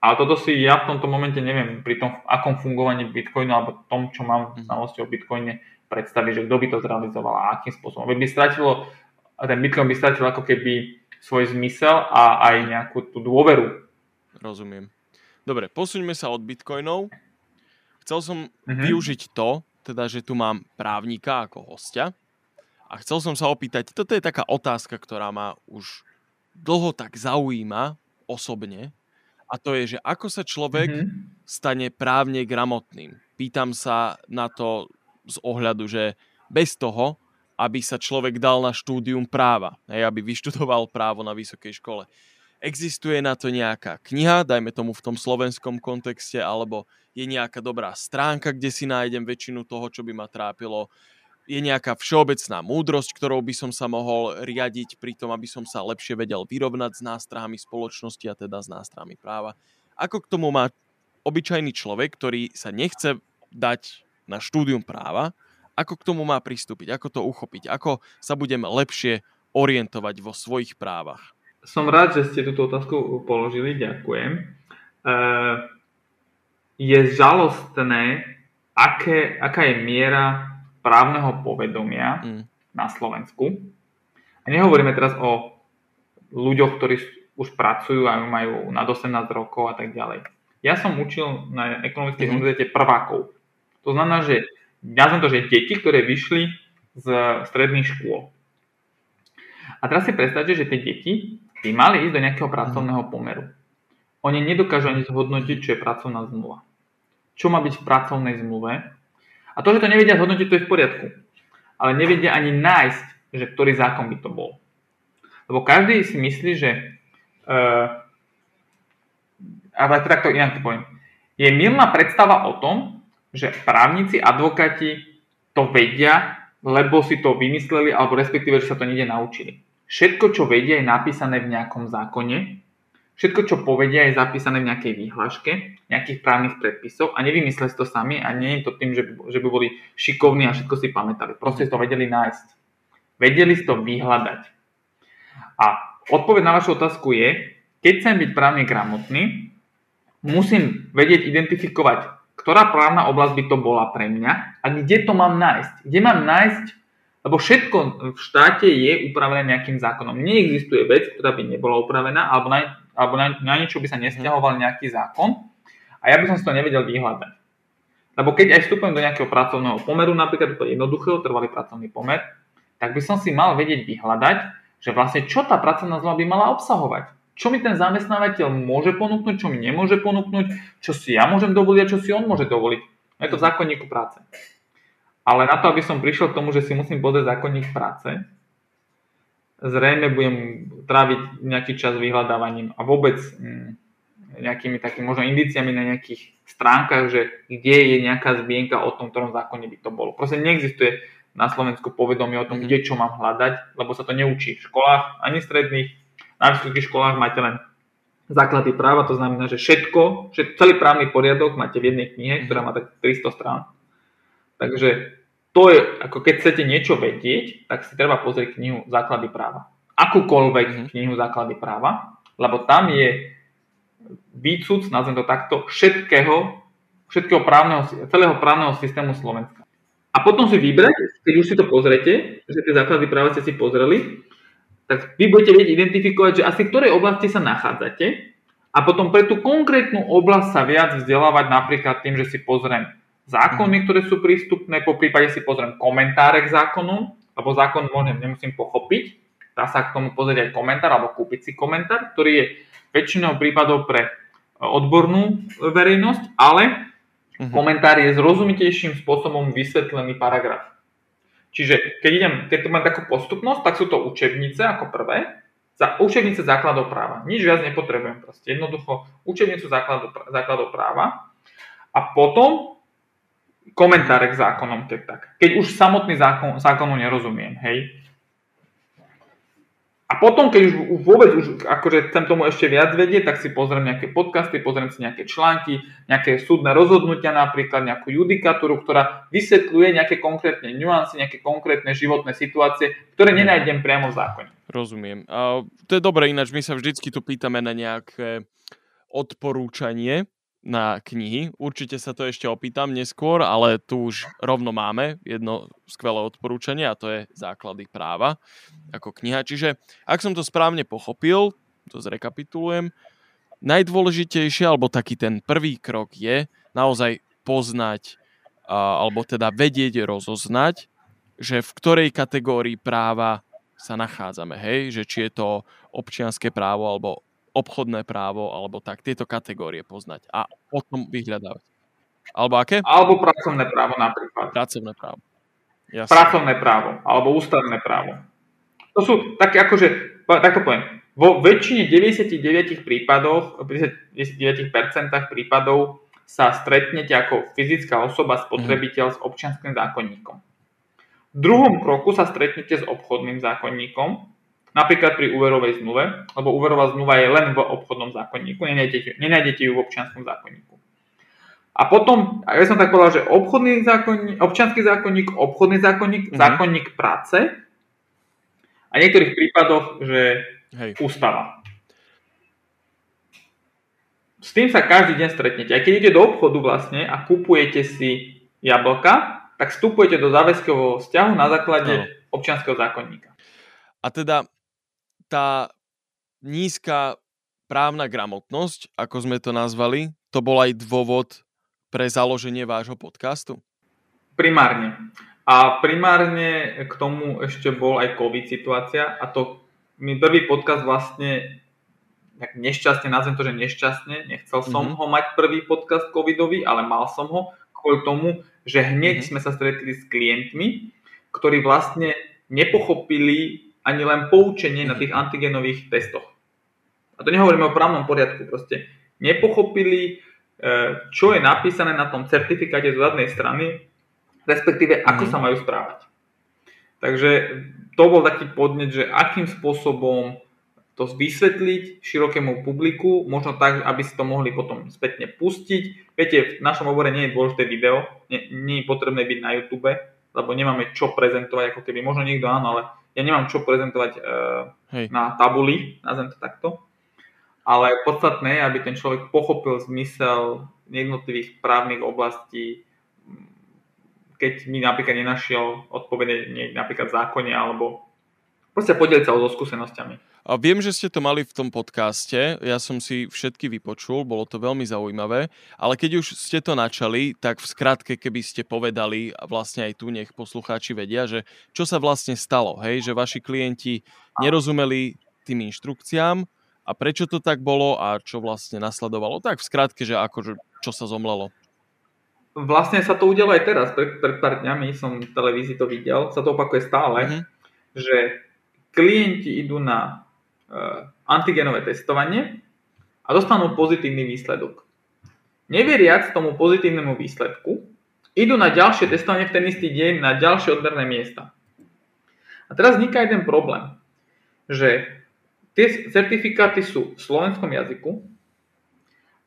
Ale toto si ja v tomto momente neviem pri tom, akom fungovaní Bitcoinu alebo tom, čo mám v mhm. znalosti o Bitcoine, predstaviť, že kto by to zrealizoval a akým spôsobom. Veď by stratilo, ten Bitcoin by stratil ako keby svoj zmysel a aj nejakú tú dôveru. Rozumiem. Dobre, posuňme sa od Bitcoinov. Chcel som mm-hmm. využiť to, teda, že tu mám právnika ako hostia a chcel som sa opýtať, toto je taká otázka, ktorá ma už dlho tak zaujíma osobne, a to je, že ako sa človek mm-hmm. stane právne gramotným. Pýtam sa na to z ohľadu, že bez toho, aby sa človek dal na štúdium práva, hej, aby vyštudoval právo na vysokej škole. Existuje na to nejaká kniha, dajme tomu v tom slovenskom kontexte, alebo je nejaká dobrá stránka, kde si nájdem väčšinu toho, čo by ma trápilo je nejaká všeobecná múdrosť, ktorou by som sa mohol riadiť pri tom, aby som sa lepšie vedel vyrovnať s nástrahami spoločnosti a teda s nástrahami práva. ako k tomu má obyčajný človek, ktorý sa nechce dať na štúdium práva, ako k tomu má pristúpiť, ako to uchopiť, ako sa budem lepšie orientovať vo svojich právach. Som rád, že ste túto otázku položili, ďakujem. Uh, je žalostné, aké, aká je miera právneho povedomia mm. na Slovensku. A nehovoríme teraz o ľuďoch, ktorí už pracujú a majú nad 18 rokov a tak ďalej. Ja som učil na ekonomickej mm. univerzite prvákov. To znamená, že som to, že deti, ktoré vyšli z stredných škôl. A teraz si predstavte, že tie deti by mali ísť do nejakého pracovného pomeru. Oni nedokážu ani zhodnotiť, čo je pracovná zmluva. Čo má byť v pracovnej zmluve. A to, že to nevedia zhodnotiť, to je v poriadku. Ale nevedia ani nájsť, že ktorý zákon by to bol. Lebo každý si myslí, že uh, ale teda to inak to poviem. Je milná predstava o tom, že právnici, advokáti to vedia, lebo si to vymysleli, alebo respektíve, že sa to niekde naučili. Všetko, čo vedia, je napísané v nejakom zákone, všetko, čo povedia, je zapísané v nejakej výhľaške, nejakých právnych predpisov a nevymysleli si to sami a nie je to tým, že by, že by boli šikovní a všetko si pamätali. Proste to vedeli nájsť. Vedeli si to vyhľadať. A odpoveď na vašu otázku je, keď chcem byť právne gramotný, musím vedieť identifikovať, ktorá právna oblasť by to bola pre mňa a kde to mám nájsť. Kde mám nájsť lebo všetko v štáte je upravené nejakým zákonom. Neexistuje vec, ktorá by nebola upravená, alebo na, alebo na, na niečo by sa nesťahoval nejaký zákon a ja by som si to nevedel vyhľadať. Lebo keď aj vstupujem do nejakého pracovného pomeru, napríklad do jednoduchého trvalý pracovný pomer, tak by som si mal vedieť vyhľadať, že vlastne čo tá pracovná zmluva by mala obsahovať. Čo mi ten zamestnávateľ môže ponúknuť, čo mi nemôže ponúknuť, čo si ja môžem dovoliť a čo si on môže dovoliť. Je to v zákonníku práce. Ale na to, aby som prišiel k tomu, že si musím pozrieť zákonník práce, zrejme budem tráviť nejaký čas vyhľadávaním a vôbec mm, nejakými takými možno indiciami na nejakých stránkach, že kde je nejaká zbienka o tom, ktorom zákone by to bolo. Proste neexistuje na Slovensku povedomie o tom, mhm. kde čo mám hľadať, lebo sa to neučí v školách, ani stredných. Na vysokých školách máte len základy práva, to znamená, že všetko, že celý právny poriadok máte v jednej knihe, ktorá má tak 300 strán Takže to je, ako keď chcete niečo vedieť, tak si treba pozrieť knihu Základy práva. Akúkoľvek mm-hmm. knihu Základy práva, lebo tam je výcud, nazvem to takto, všetkého, všetkého právneho, celého právneho systému Slovenska. A potom si vybrať, keď už si to pozrete, že tie základy práva ste si pozreli, tak vy budete vedieť identifikovať, že asi v ktorej oblasti sa nachádzate a potom pre tú konkrétnu oblasť sa viac vzdelávať napríklad tým, že si pozriem zákony, mhm. ktoré sú prístupné, po prípade si pozriem komentáre k zákonu, lebo zákon môžem, nemusím pochopiť, dá sa k tomu pozrieť aj komentár alebo kúpiť si komentár, ktorý je väčšinou prípadov pre e, odbornú verejnosť, ale uh-huh. komentár je zrozumiteľším spôsobom vysvetlený paragraf. Čiže keď idem, keď tu mám takú postupnosť, tak sú to učebnice ako prvé, za učebnice základov práva. Nič viac nepotrebujem proste. Jednoducho učebnicu základov, základov práva. A potom komentáre k zákonom, keď tak. Keď už samotný zákon, zákonu nerozumiem, hej. A potom, keď už vôbec už akože chcem tomu ešte viac vedieť, tak si pozriem nejaké podcasty, pozriem si nejaké články, nejaké súdne rozhodnutia napríklad, nejakú judikatúru, ktorá vysvetľuje nejaké konkrétne nuancy, nejaké konkrétne životné situácie, ktoré nenájdem priamo v zákone. Rozumiem. A to je dobré, ináč my sa vždycky tu pýtame na nejaké odporúčanie, na knihy. Určite sa to ešte opýtam neskôr, ale tu už rovno máme jedno skvelé odporúčanie a to je Základy práva ako kniha. Čiže ak som to správne pochopil, to zrekapitulujem, najdôležitejšie, alebo taký ten prvý krok je naozaj poznať, alebo teda vedieť, rozoznať, že v ktorej kategórii práva sa nachádzame, hej, že či je to občianské právo alebo obchodné právo alebo tak, tieto kategórie poznať a potom vyhľadávať. Alebo aké? Alebo pracovné právo napríklad. Pracovné právo. Jasne. Pracovné právo alebo ústavné právo. To sú také akože, tak to poviem, vo väčšine 99 prípadoch, 99% prípadov sa stretnete ako fyzická osoba, spotrebiteľ mm. s občianským zákonníkom. V druhom kroku sa stretnete s obchodným zákonníkom, Napríklad pri úverovej zmluve, lebo úverová zmluva je len v obchodnom zákonníku, nenájdete, nenájdete ju v občianskom zákonníku. A potom, ja som tak povedal, že obchodný zákonník, občianský zákonník, obchodný zákonník, mm-hmm. zákonník práce a v niektorých prípadoch, že Hej. ústava. S tým sa každý deň stretnete. Aj keď idete do obchodu vlastne a kupujete si jablka, tak vstupujete do záväzkového vzťahu na základe no. občianského zákonníka. A teda tá nízka právna gramotnosť, ako sme to nazvali, to bol aj dôvod pre založenie vášho podcastu? Primárne. A primárne k tomu ešte bol aj COVID situácia a to mi prvý podcast vlastne tak nešťastne, nazvem to, že nešťastne, nechcel som mm-hmm. ho mať prvý podcast covidový, ale mal som ho kvôli tomu, že hneď mm-hmm. sme sa stretli s klientmi, ktorí vlastne nepochopili ani len poučenie na tých antigenových testoch. A to nehovoríme o právnom poriadku, proste nepochopili, e, čo je napísané na tom certifikáte z zadnej strany, respektíve ako mm. sa majú správať. Takže to bol taký podnet, že akým spôsobom to vysvetliť širokému publiku, možno tak, aby si to mohli potom spätne pustiť. Viete, v našom obore nie je dôležité video, nie, nie je potrebné byť na YouTube, lebo nemáme čo prezentovať, ako keby, možno niekto áno, ale ja nemám čo prezentovať uh, na tabuli, nazvem to takto, ale podstatné je, aby ten človek pochopil zmysel jednotlivých právnych oblastí, keď mi napríklad nenašiel odpovede napríklad v zákone alebo proste podeliť sa o so skúsenosťami. A viem, že ste to mali v tom podcaste, ja som si všetky vypočul, bolo to veľmi zaujímavé, ale keď už ste to načali, tak v skratke, keby ste povedali, a vlastne aj tu nech poslucháči vedia, že čo sa vlastne stalo, hej, že vaši klienti nerozumeli tým inštrukciám. A prečo to tak bolo a čo vlastne nasledovalo, tak v skratke, že ako, čo sa zomlelo. Vlastne sa to udialo aj teraz, pred, pred pár dňami som v televízii to videl, sa to opakuje stále, mm-hmm. že klienti idú na Eh, antigenové testovanie a dostanú pozitívny výsledok. Neveriac tomu pozitívnemu výsledku, idú na ďalšie testovanie v ten istý deň na ďalšie odberné miesta. A teraz vzniká jeden problém, že tie certifikáty sú v slovenskom jazyku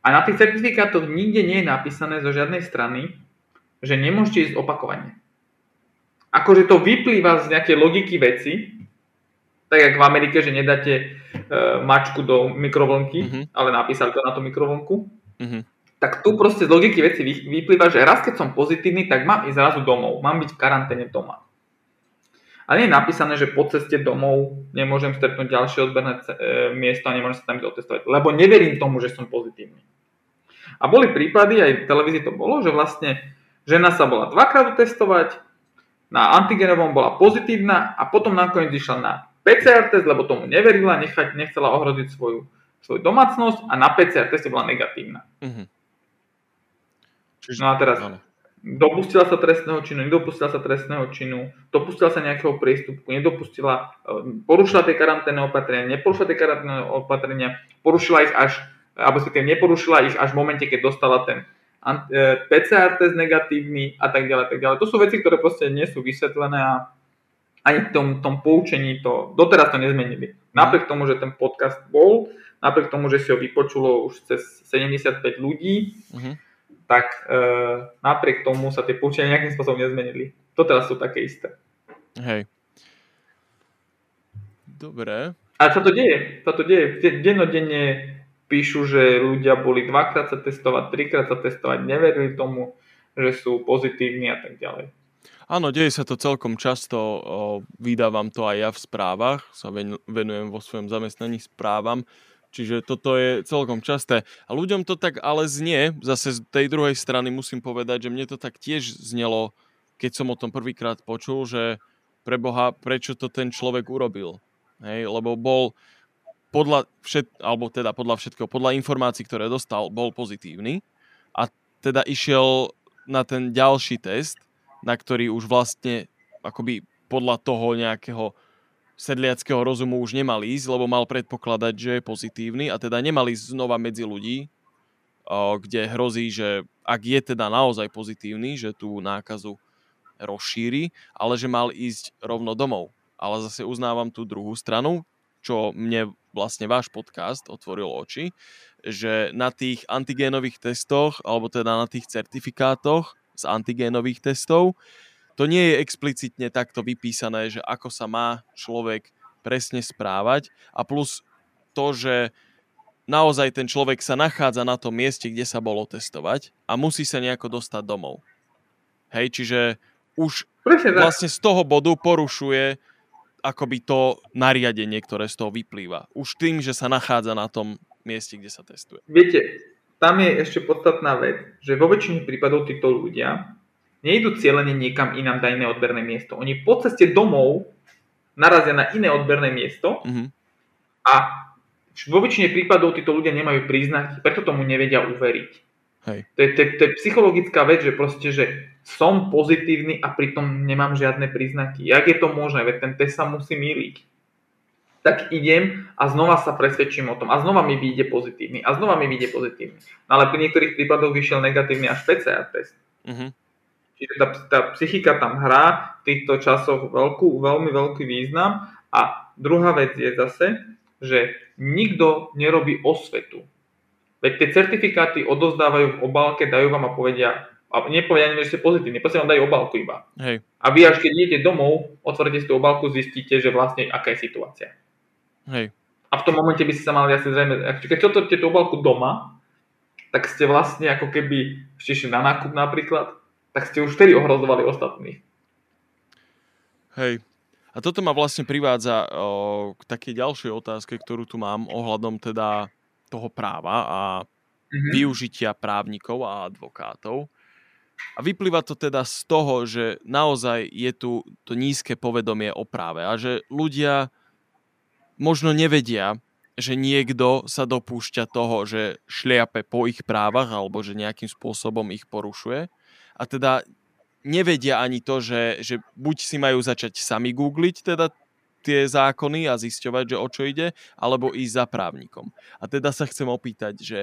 a na tých certifikátoch nikde nie je napísané zo žiadnej strany, že nemôžete ísť opakovane. Akože to vyplýva z nejakej logiky veci, tak jak v Amerike, že nedáte uh, mačku do mikrovlnky, mm-hmm. ale napísali to na tú mikrovlnku. Mm-hmm. Tak tu proste z logiky veci vyplýva, že raz keď som pozitívny, tak mám ísť zrazu domov. Mám byť v karanténe doma. A nie je napísané, že po ceste domov nemôžem stretnúť ďalšie odberné e, miesto a nemôžem sa tam otestovať, lebo neverím tomu, že som pozitívny. A boli prípady, aj v televízii to bolo, že vlastne žena sa bola dvakrát otestovať, na antigenovom bola pozitívna a potom nakoniec išla na PCR test, lebo tomu neverila, nechať, nechcela ohroziť svoju, svoju domácnosť a na PCR teste bola negatívna. Mm-hmm. Čiže, no a teraz, áno. dopustila sa trestného činu, nedopustila sa trestného činu, dopustila sa nejakého priestupku, nedopustila, e, porušila tie karanténne opatrenia, neporušila tie karanténne opatrenia, porušila ich až, alebo respektíve neporušila ich až v momente, keď dostala ten e, PCR test negatívny a tak ďalej, tak ďalej. To sú veci, ktoré proste nie sú vysvetlené a ani v tom, tom poučení to, doteraz to nezmenili. Napriek tomu, že ten podcast bol, napriek tomu, že si ho vypočulo už cez 75 ľudí, uh-huh. tak e, napriek tomu sa tie poučenia nejakým spôsobom nezmenili. Doteraz sú také isté. Hej. Dobre. A sa to deje, sa to deje. Dennodenne píšu, že ľudia boli dvakrát sa testovať, trikrát sa testovať, neverili tomu, že sú pozitívni a tak ďalej. Áno, deje sa to celkom často, vydávam to aj ja v správach, sa venujem vo svojom zamestnaní správam, čiže toto je celkom časté. A ľuďom to tak ale znie, zase z tej druhej strany musím povedať, že mne to tak tiež znelo, keď som o tom prvýkrát počul, že pre Boha, prečo to ten človek urobil. Hej, lebo bol podľa všet, alebo teda podľa všetkého, podľa informácií, ktoré dostal, bol pozitívny a teda išiel na ten ďalší test, na ktorý už vlastne akoby podľa toho nejakého sedliackého rozumu už nemal ísť, lebo mal predpokladať, že je pozitívny a teda nemal ísť znova medzi ľudí, kde hrozí, že ak je teda naozaj pozitívny, že tú nákazu rozšíri, ale že mal ísť rovno domov. Ale zase uznávam tú druhú stranu, čo mne vlastne váš podcast otvoril oči, že na tých antigénových testoch, alebo teda na tých certifikátoch z antigénových testov, to nie je explicitne takto vypísané, že ako sa má človek presne správať a plus to, že naozaj ten človek sa nachádza na tom mieste, kde sa bolo testovať a musí sa nejako dostať domov. Hej, čiže už vlastne z toho bodu porušuje akoby to nariadenie, ktoré z toho vyplýva. Už tým, že sa nachádza na tom mieste, kde sa testuje. Viete, tam je ešte podstatná vec, že vo väčšine prípadov títo ľudia nejdu cieľene niekam inám na iné odberné miesto. Oni po ceste domov narazia na iné odberné miesto mm-hmm. a vo väčšine prípadov títo ľudia nemajú príznaky, preto tomu nevedia uveriť. Hej. To, je, to, to je psychologická vec, že proste, že som pozitívny a pritom nemám žiadne príznaky. Jak je to možné? Veď ten test sa musí míliť. Tak idem a znova sa presvedčím o tom. A znova mi vyjde pozitívny. A znova mi vyjde pozitívny. No ale pri niektorých prípadoch vyšiel negatívny až PCR test. Uh-huh. Čiže tá, tá psychika tam hrá v týchto časoch veľkú, veľmi veľký význam. A druhá vec je zase, že nikto nerobí osvetu. Veď tie certifikáty odozdávajú v obálke, dajú vám a povedia, a nepovedia ani, že ste pozitívni, proste vám dajú obálku iba. Hej. A vy až keď idete domov, otvoríte si tú obálku, zistíte, že vlastne aká je situácia. Hej. A v tom momente by ste sa mali asi zrejme, keď otvoríte tú obálku doma, tak ste vlastne ako keby išli na nákup napríklad, tak ste už vtedy ohrozovali ostatných. Hej, a toto ma vlastne privádza o, k takej ďalšej otázke, ktorú tu mám ohľadom teda toho práva a mm-hmm. využitia právnikov a advokátov. A vyplýva to teda z toho, že naozaj je tu to nízke povedomie o práve a že ľudia možno nevedia, že niekto sa dopúšťa toho, že šliape po ich právach alebo že nejakým spôsobom ich porušuje. A teda nevedia ani to, že, že buď si majú začať sami googliť teda tie zákony a zisťovať, že o čo ide, alebo ísť za právnikom. A teda sa chcem opýtať, že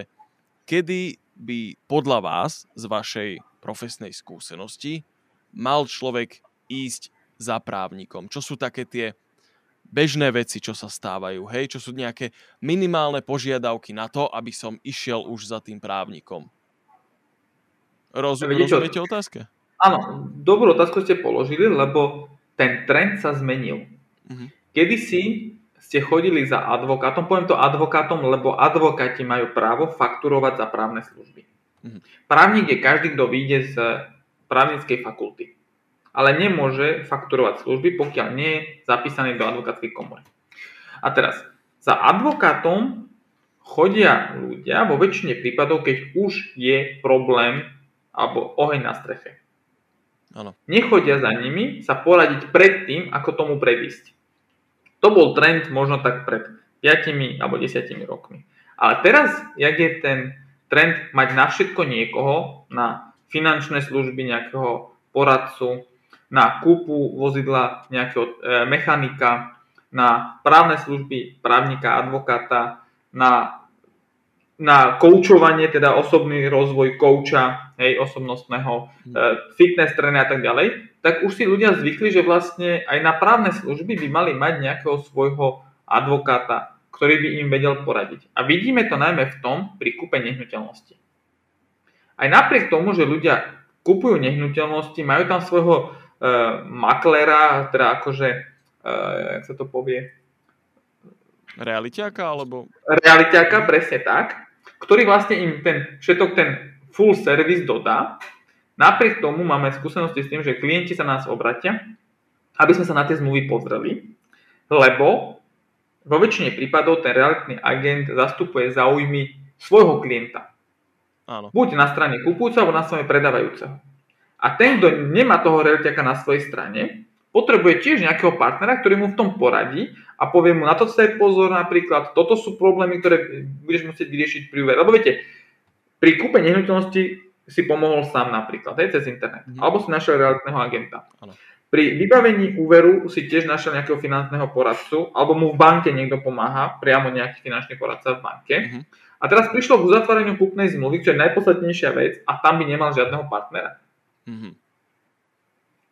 kedy by podľa vás z vašej profesnej skúsenosti mal človek ísť za právnikom? Čo sú také tie bežné veci, čo sa stávajú, hej? Čo sú nejaké minimálne požiadavky na to, aby som išiel už za tým právnikom? Roz, rozumiete otázke? Áno, dobrú otázku ste položili, lebo ten trend sa zmenil. Uh-huh. Kedysi ste chodili za advokátom, poviem to advokátom, lebo advokáti majú právo fakturovať za právne služby. Uh-huh. Právnik je každý, kto vyjde z právnickej fakulty. Ale nemôže fakturovať služby, pokiaľ nie je zapísaný do advokátskej komory. A teraz, za advokátom chodia ľudia vo väčšine prípadov, keď už je problém alebo oheň na streche. Ano. Nechodia za nimi sa poradiť pred tým, ako tomu predísť. To bol trend možno tak pred 5 alebo 10 rokmi. Ale teraz, jak je ten trend mať na všetko niekoho, na finančné služby nejakého poradcu, na kúpu vozidla nejakého e, mechanika, na právne služby právnika, advokáta, na na koučovanie, teda osobný rozvoj kouča, hej, osobnostného, hmm. e, fitness trénera a tak ďalej, tak už si ľudia zvykli, že vlastne aj na právne služby by mali mať nejakého svojho advokáta, ktorý by im vedel poradiť. A vidíme to najmä v tom pri kúpe nehnuteľnosti. Aj napriek tomu, že ľudia kupujú nehnuteľnosti, majú tam svojho maklera, teda akože, e, jak sa to povie, Realitiaka alebo? Realitiaka, presne tak ktorý vlastne im ten všetok ten full service dodá. Napriek tomu máme skúsenosti s tým, že klienti sa nás obratia, aby sme sa na tie zmluvy pozreli, lebo vo väčšine prípadov ten realitný agent zastupuje záujmy svojho klienta. Áno. Buď na strane kupujúceho, alebo na strane predávajúceho. A ten, kto nemá toho realitiaka na svojej strane, potrebuje tiež nejakého partnera, ktorý mu v tom poradí a povie mu na to sa pozor napríklad, toto sú problémy, ktoré budeš musieť vyriešiť pri úver. Lebo viete, pri kúpe nehnuteľnosti si pomohol sám napríklad, aj cez internet, mm. alebo si našiel realitného agenta. Ano. Pri vybavení úveru si tiež našiel nejakého finančného poradcu, alebo mu v banke niekto pomáha, priamo nejaký finančný poradca v banke. Mm-hmm. A teraz prišlo k uzatváraniu kúpnej zmluvy, čo je najpodstatnejšia vec, a tam by nemal žiadneho partnera. Mm-hmm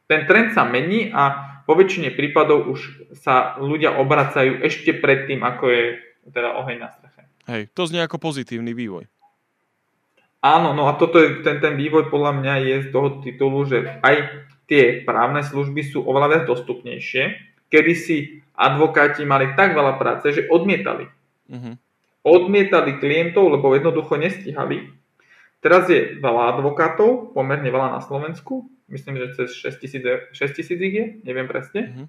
ten trend sa mení a vo väčšine prípadov už sa ľudia obracajú ešte predtým, ako je teda oheň na streche. Hej, to znie ako pozitívny vývoj. Áno, no a toto je, ten, ten vývoj podľa mňa je z toho titulu, že aj tie právne služby sú oveľa viac dostupnejšie, kedy si advokáti mali tak veľa práce, že odmietali. Uh-huh. Odmietali klientov, lebo jednoducho nestihali. Teraz je veľa advokátov, pomerne veľa na Slovensku, myslím, že cez 6 tisíc ich je, neviem presne. Uh-huh.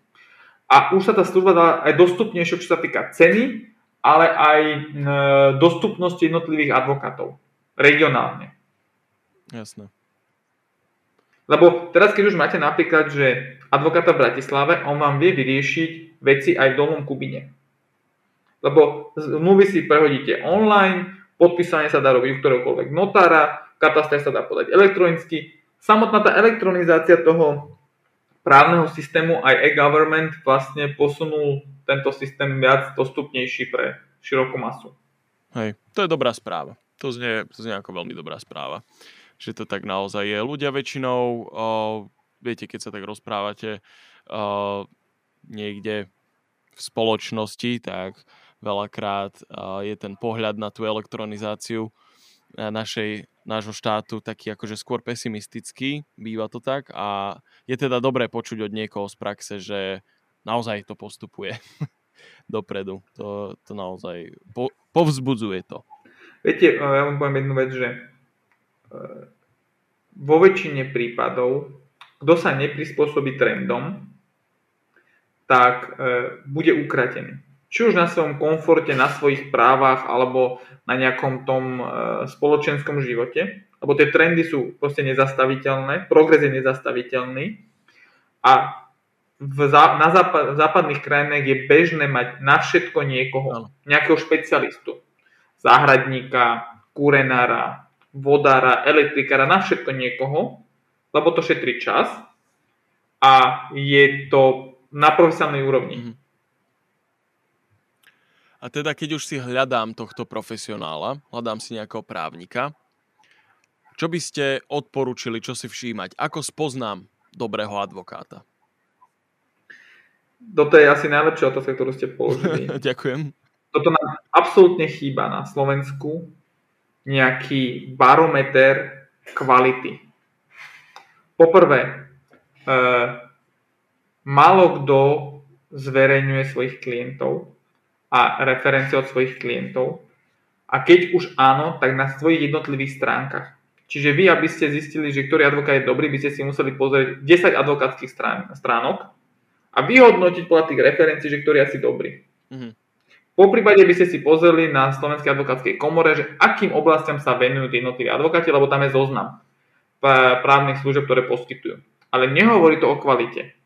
A už sa tá služba dá aj dostupnejšie, čo sa týka ceny, ale aj e, dostupnosti jednotlivých advokátov regionálne. Jasné. Lebo teraz, keď už máte napríklad, že advokáta v Bratislave, on vám vie vyriešiť veci aj v Dolnom Kubine. Lebo zmluvy si prehodíte online, podpísanie sa dá robiť u ktoréhokoľvek notára, katastre sa dá podať elektronicky. Samotná tá elektronizácia toho právneho systému aj e-government vlastne posunul tento systém viac dostupnejší pre širokú masu. Hej, to je dobrá správa. To znie, to znie ako veľmi dobrá správa, že to tak naozaj je. Ľudia väčšinou, o, viete, keď sa tak rozprávate o, niekde v spoločnosti, tak veľakrát je ten pohľad na tú elektronizáciu našej, nášho štátu taký akože skôr pesimistický, býva to tak a je teda dobré počuť od niekoho z praxe, že naozaj to postupuje dopredu. To, to naozaj po, povzbudzuje to. Viete, eh, ja vám poviem jednu vec, že eh, vo väčšine prípadov, kto sa neprispôsobí trendom, tak bude ukratený. Či už na svojom komforte, na svojich právach, alebo na nejakom tom spoločenskom živote. Lebo tie trendy sú proste nezastaviteľné, progres je nezastaviteľný. A v zá, na západ, v západných krajinách je bežné mať na všetko niekoho, nejakého špecialistu záhradníka, kúrenára, vodára, elektrikára, na všetko niekoho, lebo to šetrí čas a je to na profesionálnej úrovni. Mm-hmm. A teda keď už si hľadám tohto profesionála, hľadám si nejakého právnika, čo by ste odporúčili, čo si všímať? Ako spoznám dobrého advokáta? Toto je asi najlepšia otázka, ktorú ste položili. Ďakujem toto nám absolútne chýba na Slovensku nejaký barometer kvality. Poprvé, e, málo kto zverejňuje svojich klientov a referencie od svojich klientov. A keď už áno, tak na svojich jednotlivých stránkach. Čiže vy, aby ste zistili, že ktorý advokát je dobrý, by ste si museli pozrieť 10 advokátskych strán, stránok a vyhodnotiť podľa tých referencií, že ktorý je asi dobrý. Mm-hmm. Po prípade by ste si pozreli na Slovenskej advokátskej komore, že akým oblastiam sa venujú jednotliví advokáti, lebo tam je zoznam právnych služieb, ktoré poskytujú. Ale nehovorí to o kvalite.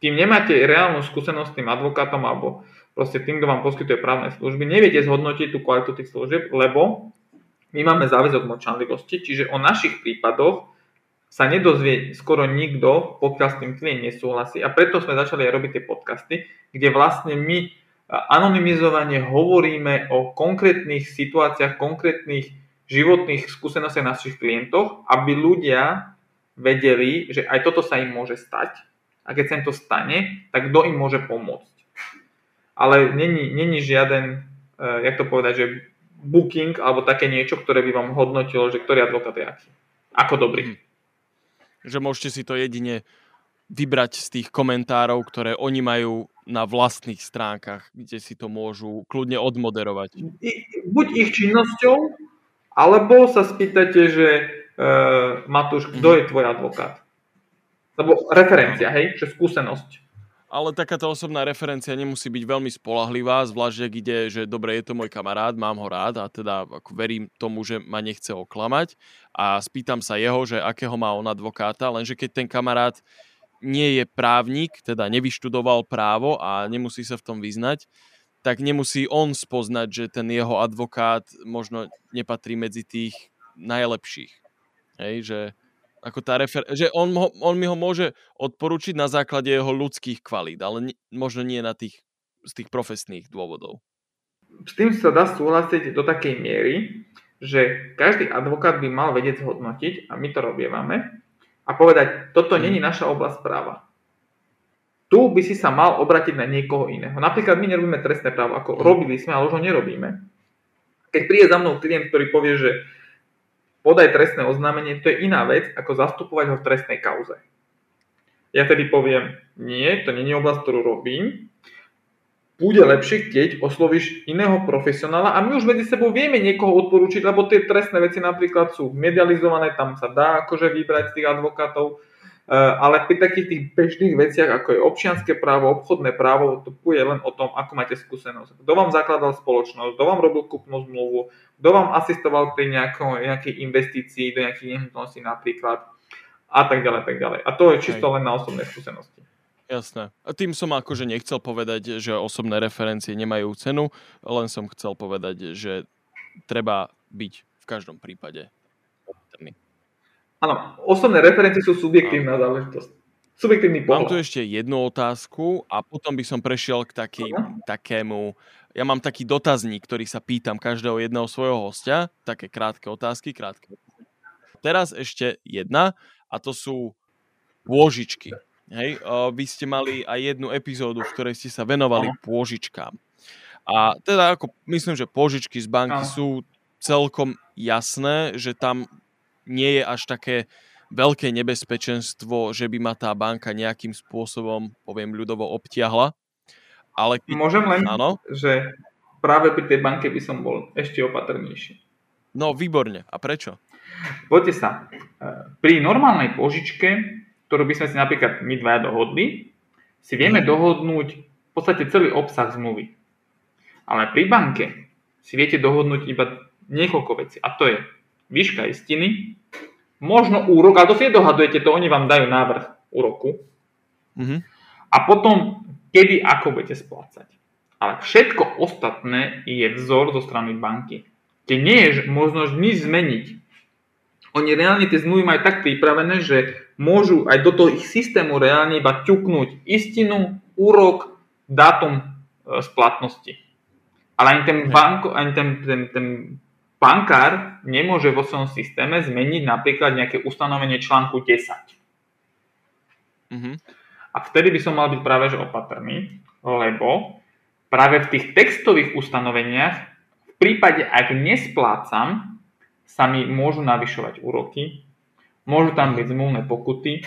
Tým nemáte reálnu skúsenosť s tým advokátom alebo proste tým, kto vám poskytuje právne služby, neviete zhodnotiť tú kvalitu tých služieb, lebo my máme záväzok mlčanlivosti, čiže o našich prípadoch sa nedozvie skoro nikto, pokiaľ s tým klient nesúhlasí a preto sme začali aj robiť tie podcasty, kde vlastne my anonymizovane hovoríme o konkrétnych situáciách, konkrétnych životných skúsenostiach našich klientov, aby ľudia vedeli, že aj toto sa im môže stať a keď sa im to stane, tak kto im môže pomôcť. Ale není, není žiaden, uh, jak to povedať, že booking alebo také niečo, ktoré by vám hodnotilo, že ktorý advokát je aký. Ako dobrý. Hm. Že môžete si to jedine vybrať z tých komentárov, ktoré oni majú na vlastných stránkach, kde si to môžu kľudne odmoderovať. Buď ich činnosťou, alebo sa spýtate, že uh, Matúš, kto mm-hmm. je tvoj advokát? Lebo referencia, hej, že skúsenosť. Ale takáto osobná referencia nemusí byť veľmi spolahlivá, zvlášť ak ide, že dobre, je to môj kamarát, mám ho rád a teda ako verím tomu, že ma nechce oklamať a spýtam sa jeho, že akého má on advokáta, lenže keď ten kamarát nie je právnik, teda nevyštudoval právo a nemusí sa v tom vyznať, tak nemusí on spoznať, že ten jeho advokát možno nepatrí medzi tých najlepších. Hej, že ako tá refer- že on, ho, on mi ho môže odporučiť na základe jeho ľudských kvalít, ale ni- možno nie na tých, z tých profesných dôvodov. S tým sa dá súhlasiť do takej miery, že každý advokát by mal vedieť zhodnotiť, a my to robievame, a povedať, toto není mhm. naša oblasť práva. tu by si sa mal obratiť na niekoho iného. Napríklad my nerobíme trestné právo, ako mm. robili sme, ale už ho nerobíme. Keď príde za mnou klient, ktorý povie, že podaj trestné oznámenie, to je iná vec, ako zastupovať ho v trestnej kauze. Ja tedy poviem, nie, to nie je oblasť, ktorú robím, bude lepšie, keď oslovíš iného profesionála a my už medzi sebou vieme niekoho odporúčiť, lebo tie trestné veci napríklad sú medializované, tam sa dá akože vybrať tých advokátov, Eh, ale pri takých tých bežných veciach, ako je občianské právo, obchodné právo, to bude len o tom, ako máte skúsenosť. Kto vám zakladal spoločnosť, kto vám robil kúpnu zmluvu, kto vám asistoval pri nejako, nejakej investícii do nejakých nehnuteľností napríklad a tak ďalej, tak ďalej. A to je čisto len na osobné skúsenosti. Jasné. A tým som akože nechcel povedať, že osobné referencie nemajú cenu, len som chcel povedať, že treba byť v každom prípade Áno, osobné referencie sú subjektívna záležitosť. Subjektívny pohľad. Mám tu ešte jednu otázku a potom by som prešiel k taký, takému... Ja mám taký dotazník, ktorý sa pýtam každého jedného svojho hostia. Také krátke otázky, krátke. Teraz ešte jedna a to sú pôžičky. Hej, vy ste mali aj jednu epizódu, v ktorej ste sa venovali Aha. pôžičkám. A teda ako myslím, že pôžičky z banky Aha. sú celkom jasné, že tam nie je až také veľké nebezpečenstvo, že by ma tá banka nejakým spôsobom, poviem ľudovo, obtiahla. Ale keď... Môžem len, áno? že práve pri tej banke by som bol ešte opatrnejší. No, výborne. A prečo? Poďte sa. Pri normálnej požičke, ktorú by sme si napríklad my dvaja dohodli, si vieme mhm. dohodnúť v podstate celý obsah zmluvy. Ale pri banke si viete dohodnúť iba niekoľko vecí. A to je výška istiny, možno úrok, ale to si nedohadujete, to oni vám dajú návrh úroku. Mm-hmm. A potom, kedy, ako budete splácať. Ale všetko ostatné je vzor zo strany banky. Kde nie je možnosť nič zmeniť. Oni reálne tie zmluvy majú tak pripravené, že môžu aj do toho ich systému reálne iba ťuknúť istinu, úrok, dátum e, splatnosti. Ale ani ten, banko, ani ten, ten, ten bankár nemôže vo svojom systéme zmeniť napríklad nejaké ustanovenie článku 10. Mm-hmm. A vtedy by som mal byť práve že opatrný, lebo práve v tých textových ustanoveniach v prípade, ak nesplácam, sa mi môžu navyšovať úroky, môžu tam byť zmluvné pokuty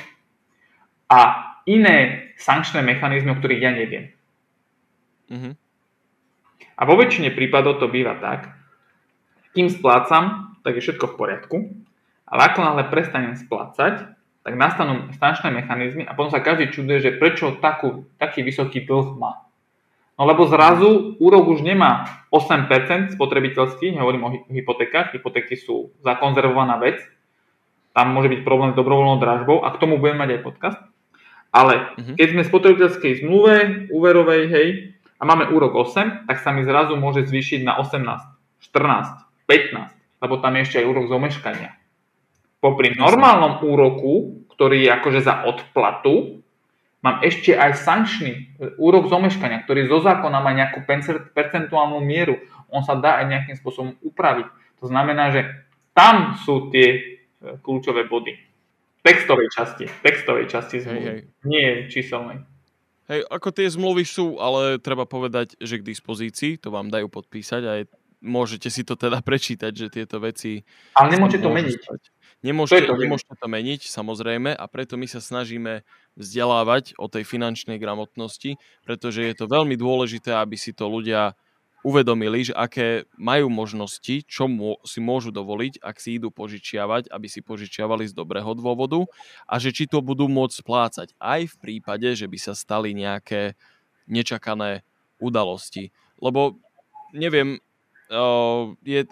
a iné sankčné mechanizmy, o ktorých ja neviem. Mm-hmm. A vo väčšine prípadov to býva tak, kým splácam, tak je všetko v poriadku, ale ako náhle prestanem splácať, tak nastanú stančné mechanizmy a potom sa každý čuduje, že prečo takú, taký vysoký dlh má. No lebo zrazu úrok už nemá 8% spotrebiteľský, hovorím o hypotékach, hypotéky sú zakonzervovaná vec, tam môže byť problém s dobrovoľnou dražbou a k tomu budeme mať aj podcast. Ale uh-huh. keď sme v spotrebiteľskej zmluve, úverovej, hej, a máme úrok 8, tak sa mi zrazu môže zvýšiť na 18, 14, 15, lebo tam je ešte aj úrok z omeškania. Popri normálnom úroku, ktorý je akože za odplatu, mám ešte aj sankčný e, úrok z omeškania, ktorý zo zákona má nejakú percentuálnu mieru. On sa dá aj nejakým spôsobom upraviť. To znamená, že tam sú tie e, kľúčové body. Textovej časti. Textovej časti zmluvy. Hej, hej. Nie číselnej. Hej, ako tie zmluvy sú, ale treba povedať, že k dispozícii, to vám dajú podpísať a je môžete si to teda prečítať, že tieto veci... Ale nemôžete to meniť. Stať. Nemôžete, to, nemôžete to meniť, samozrejme, a preto my sa snažíme vzdelávať o tej finančnej gramotnosti, pretože je to veľmi dôležité, aby si to ľudia uvedomili, že aké majú možnosti, čo mô, si môžu dovoliť, ak si idú požičiavať, aby si požičiavali z dobrého dôvodu a že či to budú môcť splácať aj v prípade, že by sa stali nejaké nečakané udalosti. Lebo neviem, je,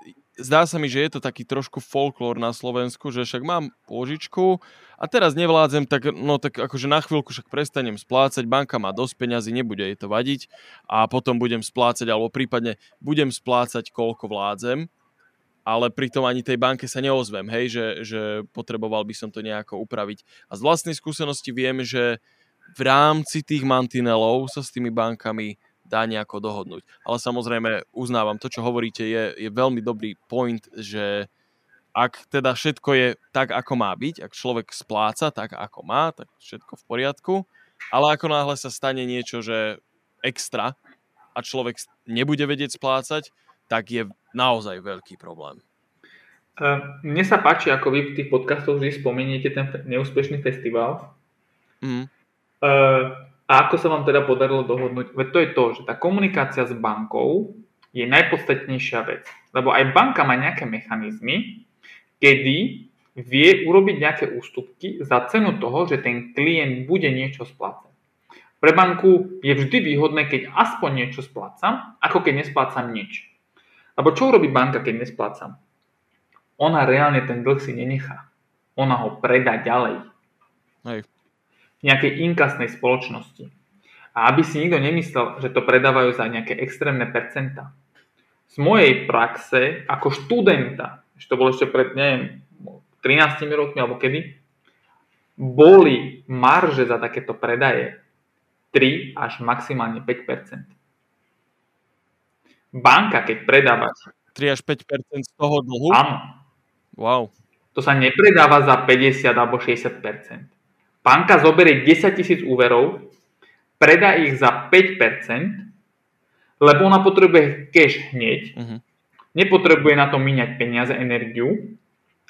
zdá sa mi, že je to taký trošku folklór na Slovensku, že však mám pôžičku a teraz nevládzem, tak, no, tak akože na chvíľku však prestanem splácať, banka má dosť peňazí, nebude jej to vadiť a potom budem splácať, alebo prípadne budem splácať, koľko vládzem, ale pritom ani tej banke sa neozvem, hej, že, že potreboval by som to nejako upraviť. A z vlastnej skúsenosti viem, že v rámci tých mantinelov sa s tými bankami dá nejako dohodnúť. Ale samozrejme uznávam, to, čo hovoríte, je, je veľmi dobrý point, že ak teda všetko je tak, ako má byť, ak človek spláca tak, ako má, tak všetko v poriadku, Ale ako náhle sa stane niečo, že extra a človek nebude vedieť splácať, tak je naozaj veľký problém. Mne sa páči, ako vy v tých podcastoch vždy spomeniete ten neúspešný festival. Mm. A ako sa vám teda podarilo dohodnúť? Veď to je to, že tá komunikácia s bankou je najpodstatnejšia vec. Lebo aj banka má nejaké mechanizmy, kedy vie urobiť nejaké ústupky za cenu toho, že ten klient bude niečo splácať. Pre banku je vždy výhodné, keď aspoň niečo splácam, ako keď nesplácam nič. Lebo čo urobí banka, keď nesplácam? ona reálne ten dlh si nenechá. Ona ho predá ďalej. Hej. Nejakej inkasnej spoločnosti. A aby si nikto nemyslel, že to predávajú za nejaké extrémne percentá. Z mojej praxe ako študenta, že to bolo ešte pred, neviem, 13 rokmi alebo kedy, boli marže za takéto predaje 3 až maximálne 5%. Banka, keď predáva... 3 až 5% z toho dlhu? Áno. Wow. To sa nepredáva za 50 alebo 60 Banka zoberie 10 tisíc úverov, predá ich za 5% lebo ona potrebuje cash hneď, uh-huh. nepotrebuje na to míňať peniaze, energiu.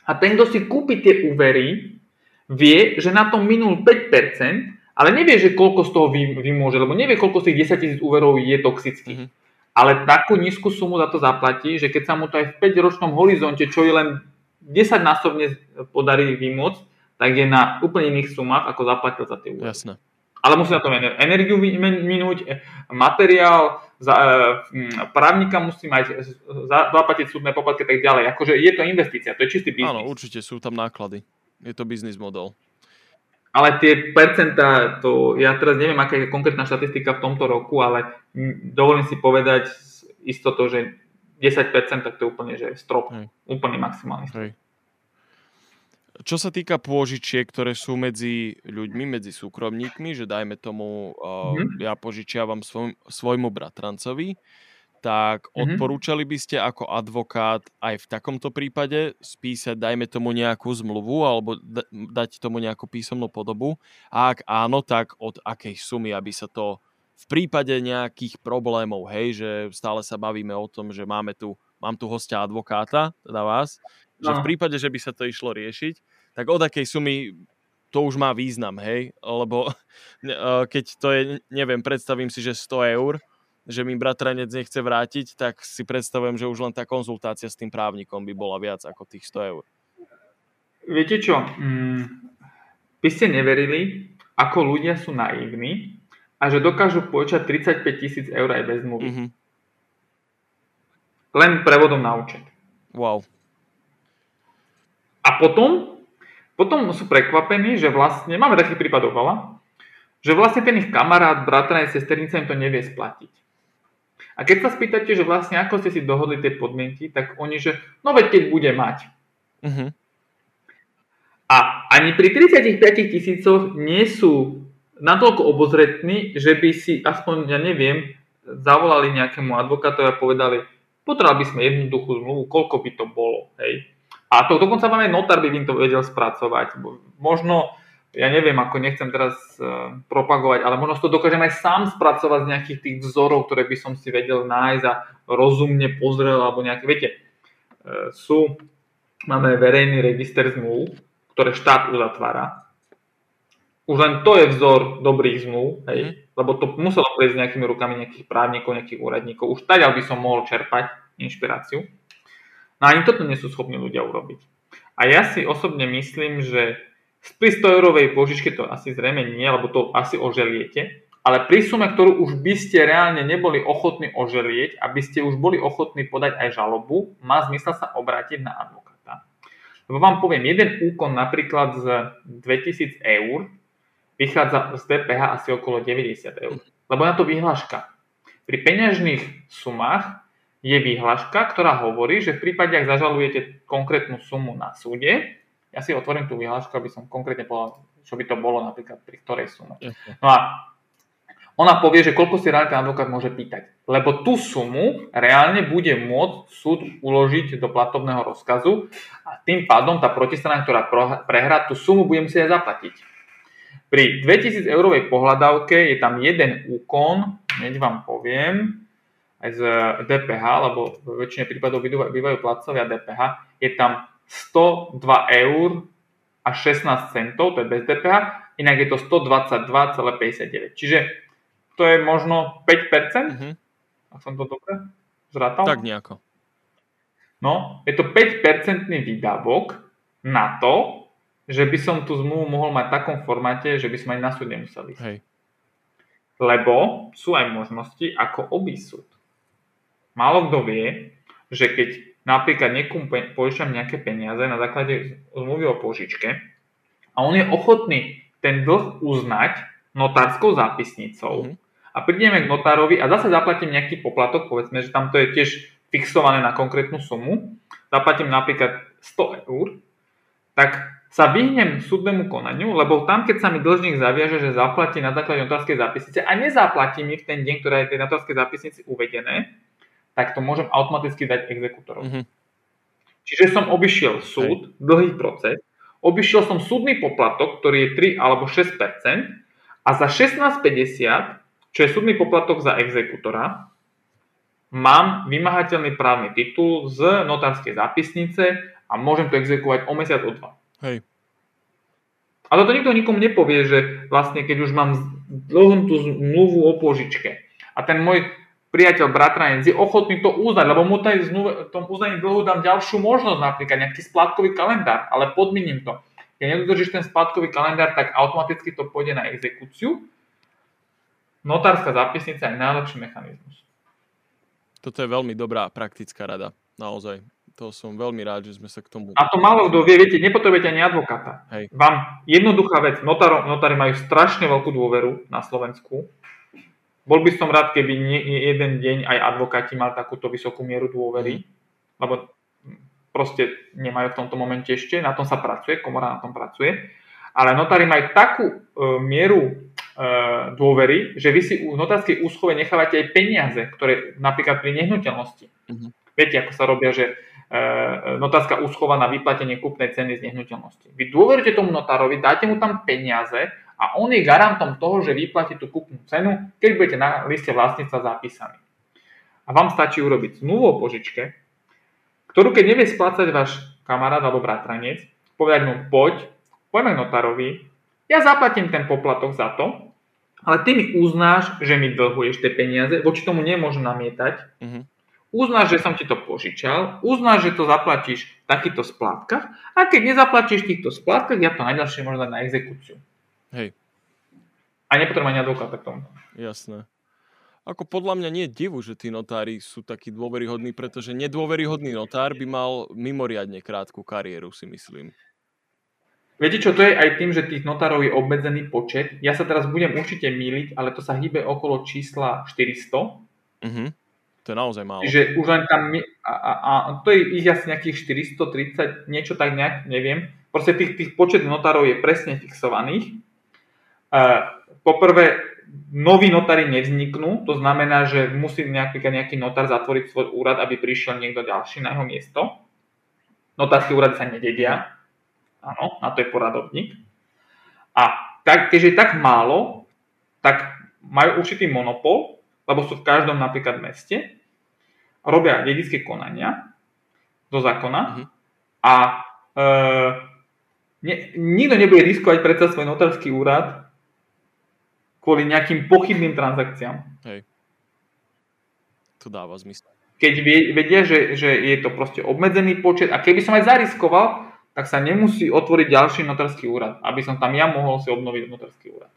A ten, kto si kúpi tie úvery, vie, že na tom minul 5%, ale nevie, že koľko z toho vymôže, lebo nevie, koľko z tých 10 tisíc úverov je toxických. Uh-huh. Ale takú nízku sumu za to zaplatí, že keď sa mu to aj v 5-ročnom horizonte, čo je len 10 násobne podarí vymôcť, tak je na úplne iných sumách, ako zaplatil za tie úvery. Jasné. Ale musí na to energiu minúť, e, materiál, za, e, právnika musí mať, e, zaplatiť súdne poplatky a tak ďalej. Akože je to investícia, to je čistý biznis. Áno, určite sú tam náklady. Je to biznis model. Ale tie percentá, to, ja teraz neviem, aká je konkrétna štatistika v tomto roku, ale dovolím si povedať istoto, že 10%, tak to je úplne že strop. Hej. Úplne maximálny strop. Hej. Čo sa týka pôžičiek, ktoré sú medzi ľuďmi, medzi súkromníkmi, že dajme tomu, uh, mm-hmm. ja požičiavam svoj, svojmu bratrancovi, tak mm-hmm. odporúčali by ste ako advokát aj v takomto prípade spísať, dajme tomu nejakú zmluvu alebo d- dať tomu nejakú písomnú podobu? A ak áno, tak od akej sumy, aby sa to v prípade nejakých problémov, hej, že stále sa bavíme o tom, že máme tu, mám tu hostia advokáta, teda vás, no. že v no. prípade, že by sa to išlo riešiť, tak od akej sumy to už má význam, hej, lebo keď to je, neviem, predstavím si, že 100 eur, že mi bratranec nechce vrátiť, tak si predstavujem, že už len tá konzultácia s tým právnikom by bola viac ako tých 100 eur. Viete čo, mm, by ste neverili, ako ľudia sú naivní a že dokážu počať 35 tisíc eur aj bez zmluvy. Mm-hmm. Len prevodom na účet. Wow. A potom, potom sú prekvapení, že vlastne, máme takých prípadov veľa, že vlastne ten ich kamarát, bratranec, sesternica im to nevie splatiť. A keď sa spýtate, že vlastne ako ste si dohodli tie podmienky, tak oni, že no veď keď bude mať. Uh-huh. A ani pri 35 tisícoch nie sú natoľko obozretní, že by si aspoň, ja neviem, zavolali nejakému advokátovi a povedali, potrebovali by sme jednoduchú zmluvu, koľko by to bolo. Hej. A to dokonca máme notár by im to vedel spracovať. Možno, ja neviem, ako nechcem teraz uh, propagovať, ale možno to dokážem aj sám spracovať z nejakých tých vzorov, ktoré by som si vedel nájsť a rozumne pozrel, alebo nejaké, viete, uh, sú, máme verejný register zmluv, ktoré štát uzatvára už len to je vzor dobrých zmluv, hej, mm. lebo to muselo prejsť nejakými rukami nejakých právnikov, nejakých úradníkov. Už tak by som mohol čerpať inšpiráciu. No ani toto nie sú schopní ľudia urobiť. A ja si osobne myslím, že pri 100 eurovej požičke to asi zrejme nie, lebo to asi oželiete, ale pri sume, ktorú už by ste reálne neboli ochotní oželieť, aby ste už boli ochotní podať aj žalobu, má zmysel sa obrátiť na advokáta. Lebo vám poviem, jeden úkon napríklad z 2000 eur vychádza z DPH asi okolo 90 eur. Lebo na to vyhláška. Pri peňažných sumách je vyhláška, ktorá hovorí, že v prípade, ak zažalujete konkrétnu sumu na súde, ja si otvorím tú vyhlášku, aby som konkrétne povedal, čo by to bolo napríklad pri ktorej sume. No a ona povie, že koľko si reálne ten advokát môže pýtať. Lebo tú sumu reálne bude môcť súd uložiť do platobného rozkazu a tým pádom tá protistrana, ktorá prehrá, tú sumu bude musieť aj zaplatiť. Pri 2000 eurovej pohľadávke je tam jeden úkon, hneď vám poviem, aj z DPH, lebo v väčšine prípadov bývajú placovia DPH, je tam 102 eur a 16 centov, to je bez DPH, inak je to 122,59. Čiže to je možno 5%, mm-hmm. ak som to dobre zrátal. Tak nejako. No, je to 5% výdavok na to, že by som tú zmluvu mohol mať v takom formáte, že by sme ani na súd nemuseli. Hej. Lebo sú aj možnosti, ako obísť súd. Málo kto vie, že keď napríklad niekomu požičam nejaké peniaze na základe zmluvy o požičke a on je ochotný ten dlh uznať notárskou zápisnicou mm-hmm. a prídeme k notárovi a zase zaplatím nejaký poplatok, povedzme, že tam to je tiež fixované na konkrétnu sumu, zaplatím napríklad 100 eur, tak sa vyhnem súdnemu konaniu, lebo tam, keď sa mi dlžník zaviaže, že zaplatí na základe notárskej zápisnice a nezaplatí mi v ten deň, ktorá je tej notárskej zápisnici uvedené, tak to môžem automaticky dať exekutorovi. Mm-hmm. Čiže som obišiel súd, Hej. dlhý proces, obišiel som súdny poplatok, ktorý je 3 alebo 6% a za 16,50, čo je súdny poplatok za exekutora, mám vymahateľný právny titul z notárskej zápisnice a môžem to exekuovať o mesiac, o dva. Hej. A toto nikto nikomu nepovie, že vlastne keď už mám dlhú tú zmluvu o požičke a ten môj priateľ, bratranec je ochotný to uznať, lebo mu taj zmluve, tom uznaní dlhu dám ďalšiu možnosť, napríklad nejaký splátkový kalendár, ale podmiením to. Keď nedodržíš ten splátkový kalendár, tak automaticky to pôjde na exekúciu. Notárska zápisnica je najlepší mechanizmus. Toto je veľmi dobrá praktická rada, naozaj. To som veľmi rád, že sme sa k tomu... A to málo kto vie, viete, nepotrebujete ani advokáta. Hej. Vám jednoduchá vec, notári majú strašne veľkú dôveru na Slovensku. Bol by som rád, keby nie, jeden deň aj advokáti mal takúto vysokú mieru dôvery, mm. lebo proste nemajú v tomto momente ešte, na tom sa pracuje, komora na tom pracuje. Ale notári majú takú e, mieru E, dôvery, že vy si u notárskej úschove nechávate aj peniaze, ktoré napríklad pri nehnuteľnosti. Uh-huh. Viete, ako sa robia, že e, notárska úschova na vyplatenie kúpnej ceny z nehnuteľnosti. Vy dôverujete tomu notárovi, dáte mu tam peniaze a on je garantom toho, že vyplatí tú kúpnu cenu, keď budete na liste vlastníctva zapísaní. A vám stačí urobiť zmluvu o požičke, ktorú keď nevie splácať váš kamarát alebo bratranec, povedať mu poď, poďme k notárovi, ja zaplatím ten poplatok za to, ale ty mi uznáš, že mi dlhuješ tie peniaze, voči tomu nemôžem namietať. Uh-huh. Uznáš, že som ti to požičal, uznáš, že to zaplatíš v takýchto splátkach a keď nezaplatíš v týchto splátkach, ja to najďalšie môžem dať na exekúciu. Hej. A nepotrebujem ani advokáta k tomu. Jasné. Ako podľa mňa nie je divu, že tí notári sú takí dôveryhodní, pretože nedôveryhodný notár by mal mimoriadne krátku kariéru, si myslím. Viete čo, to je aj tým, že tých notárov je obmedzený počet. Ja sa teraz budem určite míliť, ale to sa hýbe okolo čísla 400. Mhm. To je naozaj málo. Čiže už len tam, a, a, a to je ich asi nejakých 430, niečo tak nejak, neviem. Proste tých, tých počet notárov je presne fixovaných. Poprvé, noví notári nevzniknú, to znamená, že musí napríklad nejaký notár zatvoriť svoj úrad, aby prišiel niekto ďalší na jeho miesto. Notárske úrady sa nededia, Áno, na to je poradovník. A tak, keďže je tak málo, tak majú určitý monopol, lebo sú v každom napríklad meste, robia dedické konania do zákona mm-hmm. a e, ne, nikto nebude riskovať predsa svoj notársky úrad kvôli nejakým pochybným transakciám. Hej. To dáva zmysel. Keď vedia, že, že je to proste obmedzený počet a keby som aj zariskoval, tak sa nemusí otvoriť ďalší notársky úrad, aby som tam ja mohol si obnoviť notársky úrad.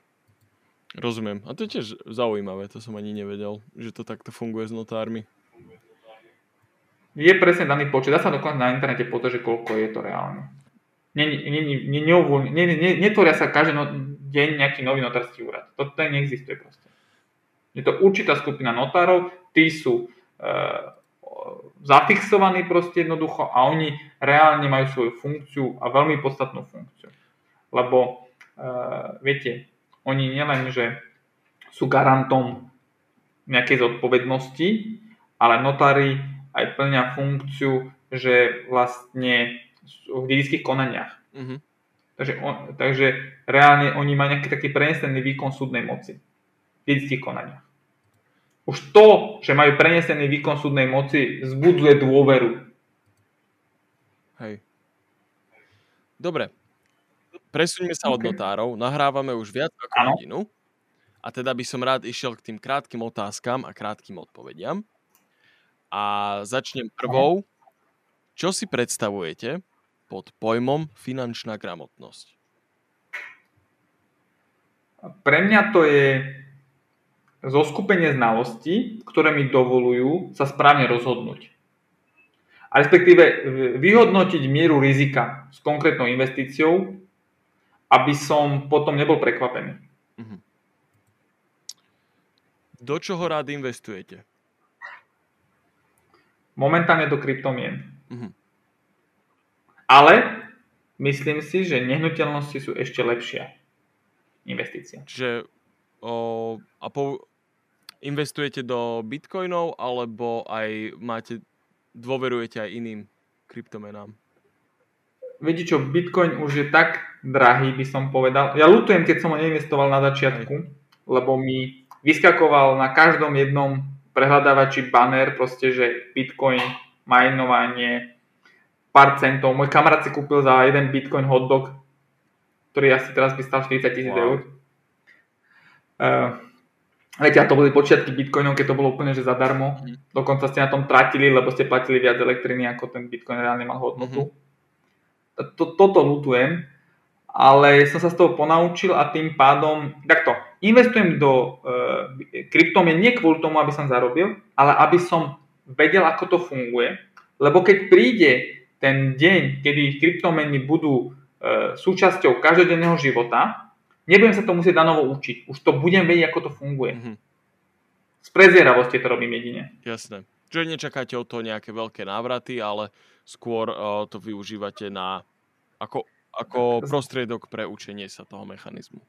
Rozumiem. A to je tiež zaujímavé, to som ani nevedel, že to takto funguje s notármi. Je presne daný počet. Dá sa dokonca na internete pozrieť, koľko je to reálne. Netvoria sa každý no, deň nejaký nový notársky úrad. To, to neexistuje proste. Je to určitá skupina notárov, tí sú e, zafixovaní proste jednoducho a oni reálne majú svoju funkciu a veľmi podstatnú funkciu. Lebo uh, viete, oni nielen, že sú garantom nejakej zodpovednosti, ale notári aj plňa funkciu, že vlastne v dedických konaniach. Mm-hmm. Takže, on, takže reálne oni majú nejaký taký prenesený výkon súdnej moci v dedických konaniach. Už to, že majú prenesený výkon súdnej moci, zbudzuje dôveru. Hej. Dobre. Presuňme sa okay. od notárov. Nahrávame už viac ako ano. hodinu. A teda by som rád išiel k tým krátkým otázkam a krátkým odpovediam. A začnem prvou. Čo si predstavujete pod pojmom finančná gramotnosť? Pre mňa to je zoskupenie znalostí, ktoré mi dovolujú sa správne rozhodnúť. A respektíve vyhodnotiť mieru rizika s konkrétnou investíciou, aby som potom nebol prekvapený. Mhm. Do čoho rád investujete? Momentálne do kryptomien. Uh-huh. Ale myslím si, že nehnuteľnosti sú ešte lepšia investícia. Čiže o, a po, investujete do bitcoinov alebo aj máte, dôverujete aj iným kryptomenám? Viete čo, bitcoin už je tak drahý, by som povedal. Ja lutujem, keď som ho neinvestoval na začiatku, aj. lebo mi vyskakoval na každom jednom prehľadávači banner, proste, že bitcoin, majnovanie, pár centov. Môj kamarát si kúpil za jeden bitcoin hotdog, ktorý asi teraz by stal 40 tisíc wow. eur. Uh, Viete, a to boli počiatky bitcoinov, keď to bolo úplne že zadarmo. Mm. Dokonca ste na tom tratili, lebo ste platili viac elektriny, ako ten bitcoin reálne mal hodnotu. Mm-hmm. To, toto lutujem, ale som sa z toho ponaučil a tým pádom, takto, investujem do uh, kryptomien nie kvôli tomu, aby som zarobil, ale aby som vedel, ako to funguje, lebo keď príde ten deň, kedy kryptomeny budú uh, súčasťou každodenného života, Nebudem sa to musieť na novo učiť. Už to budem vedieť, ako to funguje. Mm-hmm. Z prezieravosti to robím jedine. Jasné. Čiže nečakáte od toho nejaké veľké návraty, ale skôr uh, to využívate na, ako, ako prostriedok pre učenie sa toho mechanizmu.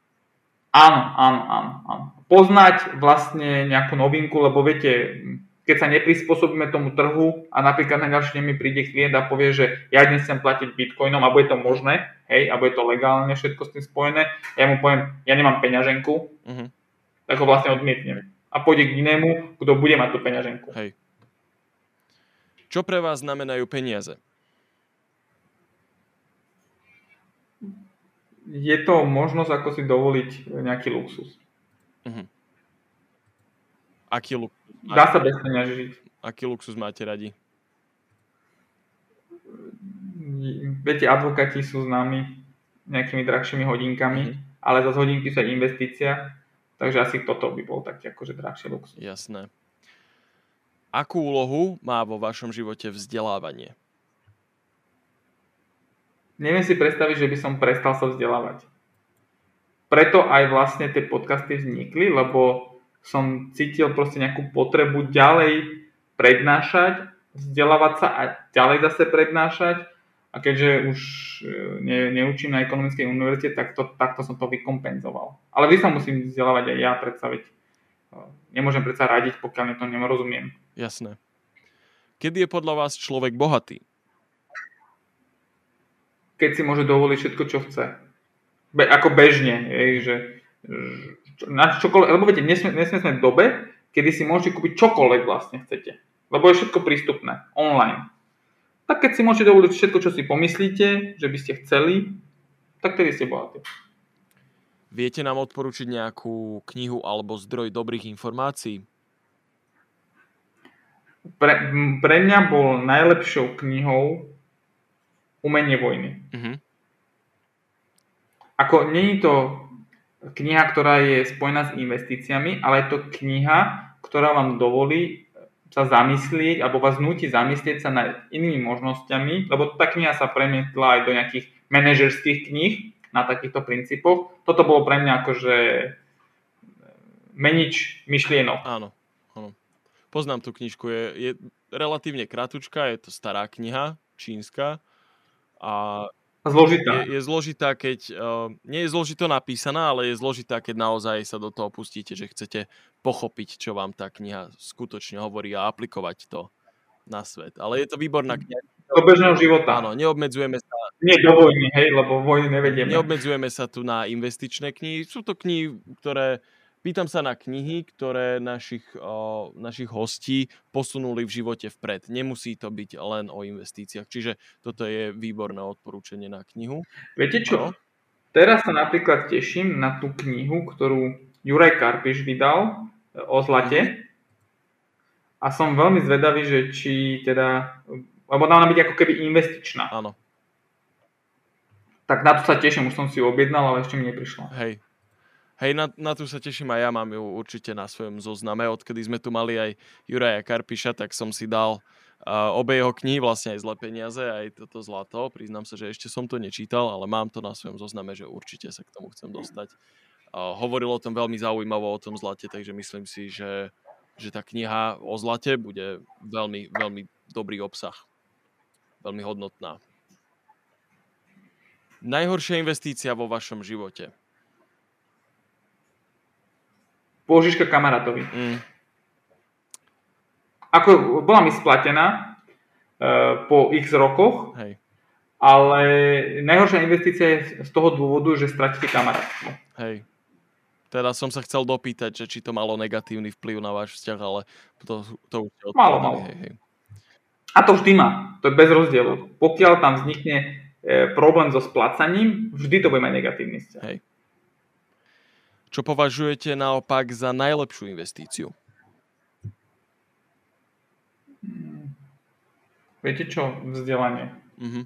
Áno, áno, áno, áno. Poznať vlastne nejakú novinku, lebo viete, keď sa neprispôsobíme tomu trhu a napríklad na ďalší mi príde klient a povie, že ja dnes chcem platiť bitcoinom a bude to možné, hej, a bude to legálne všetko s tým spojené, ja mu poviem, ja nemám peňaženku, uh-huh. tak ho vlastne odmietnem. A pôjde k inému, kto bude mať tú peňaženku. Hej. Čo pre vás znamenajú peniaze? Je to možnosť, ako si dovoliť nejaký luxus. Uh-huh. Aký luxus? Dá sa bez peňaží žiť. Aký luxus máte radi? Viete, advokáti sú známi nejakými drahšími hodinkami, mm-hmm. ale za hodinky sú investícia, takže asi toto by bol taký akože drahší luxus. Jasné. Akú úlohu má vo vašom živote vzdelávanie? Neviem si predstaviť, že by som prestal sa vzdelávať. Preto aj vlastne tie podcasty vznikli, lebo som cítil proste nejakú potrebu ďalej prednášať, vzdelávať sa a ďalej zase prednášať. A keďže už e, ne, neučím na ekonomickej univerzite, tak to, takto som to vykompenzoval. Ale vy sa musím vzdelávať aj ja, predsa veď e, nemôžem predsa radiť, pokiaľ to nerozumiem. Jasné. Kedy je podľa vás človek bohatý? Keď si môže dovoliť všetko, čo chce. Be, ako bežne, je, že na čokoľvek, lebo viete, nesme, nesme sme v dobe, kedy si môžete kúpiť čokoľvek vlastne chcete. Lebo je všetko prístupné, online. Tak keď si môžete dovoliť všetko, čo si pomyslíte, že by ste chceli, tak tedy ste bohatí. Viete nám odporučiť nejakú knihu alebo zdroj dobrých informácií? Pre, pre mňa bol najlepšou knihou Umenie vojny. Uh-huh. Ako, není to kniha, ktorá je spojená s investíciami, ale je to kniha, ktorá vám dovolí sa zamyslieť, alebo vás nutí zamyslieť sa nad inými možnosťami, lebo tá kniha sa premietla aj do nejakých manažerských kníh na takýchto princípoch. Toto bolo pre mňa akože menič myšlienok. Áno, áno. Poznám tú knižku, je, je relatívne kratučká, je to stará kniha, čínska a Zložitá. Je, je zložitá, keď... Uh, nie je zložito napísaná, ale je zložitá, keď naozaj sa do toho pustíte, že chcete pochopiť, čo vám tá kniha skutočne hovorí a aplikovať to na svet. Ale je to výborná kniha. Do bežného života. Áno, neobmedzujeme sa Nie do vojny, hej, lebo vojny nevedieme. Neobmedzujeme sa tu na investičné knihy. Sú to knihy, ktoré... Pýtam sa na knihy, ktoré našich, o, našich hostí posunuli v živote vpred. Nemusí to byť len o investíciách. Čiže toto je výborné odporúčanie na knihu. Viete čo? No? Teraz sa napríklad teším na tú knihu, ktorú Juraj Karpiš vydal e, o zlate. Mhm. A som veľmi zvedavý, že či teda... Lebo dá byť ako keby investičná. Áno tak na to sa teším, už som si ju objednal, ale ešte mi neprišla. Hej. Hej, na, na tú sa teším aj ja, mám ju určite na svojom zozname. Odkedy sme tu mali aj Juraja Karpiša, tak som si dal uh, obe jeho knihy, vlastne aj Zlé peniaze, aj toto zlato. Priznám sa, že ešte som to nečítal, ale mám to na svojom zozname, že určite sa k tomu chcem dostať. Uh, hovoril o tom veľmi zaujímavo, o tom zlate, takže myslím si, že, že tá kniha o zlate bude veľmi, veľmi dobrý obsah. Veľmi hodnotná. Najhoršia investícia vo vašom živote? Pôžička kamarátovi. Mm. Ako bola mi splatená uh, po x rokoch, Hej. ale najhoršia investícia je z toho dôvodu, že stratíte kamarátstvo. Hej. Teda som sa chcel dopýtať, že či to malo negatívny vplyv na váš vzťah, ale to, to už Malo, malo. Hej, hej. A to vždy má. To je bez rozdielu. Pokiaľ tam vznikne E, problém so splácaním, vždy to bude mať negatívny vzťah. Hej. Čo považujete naopak za najlepšiu investíciu? Hmm. Viete čo? Vzdelanie. Mm-hmm.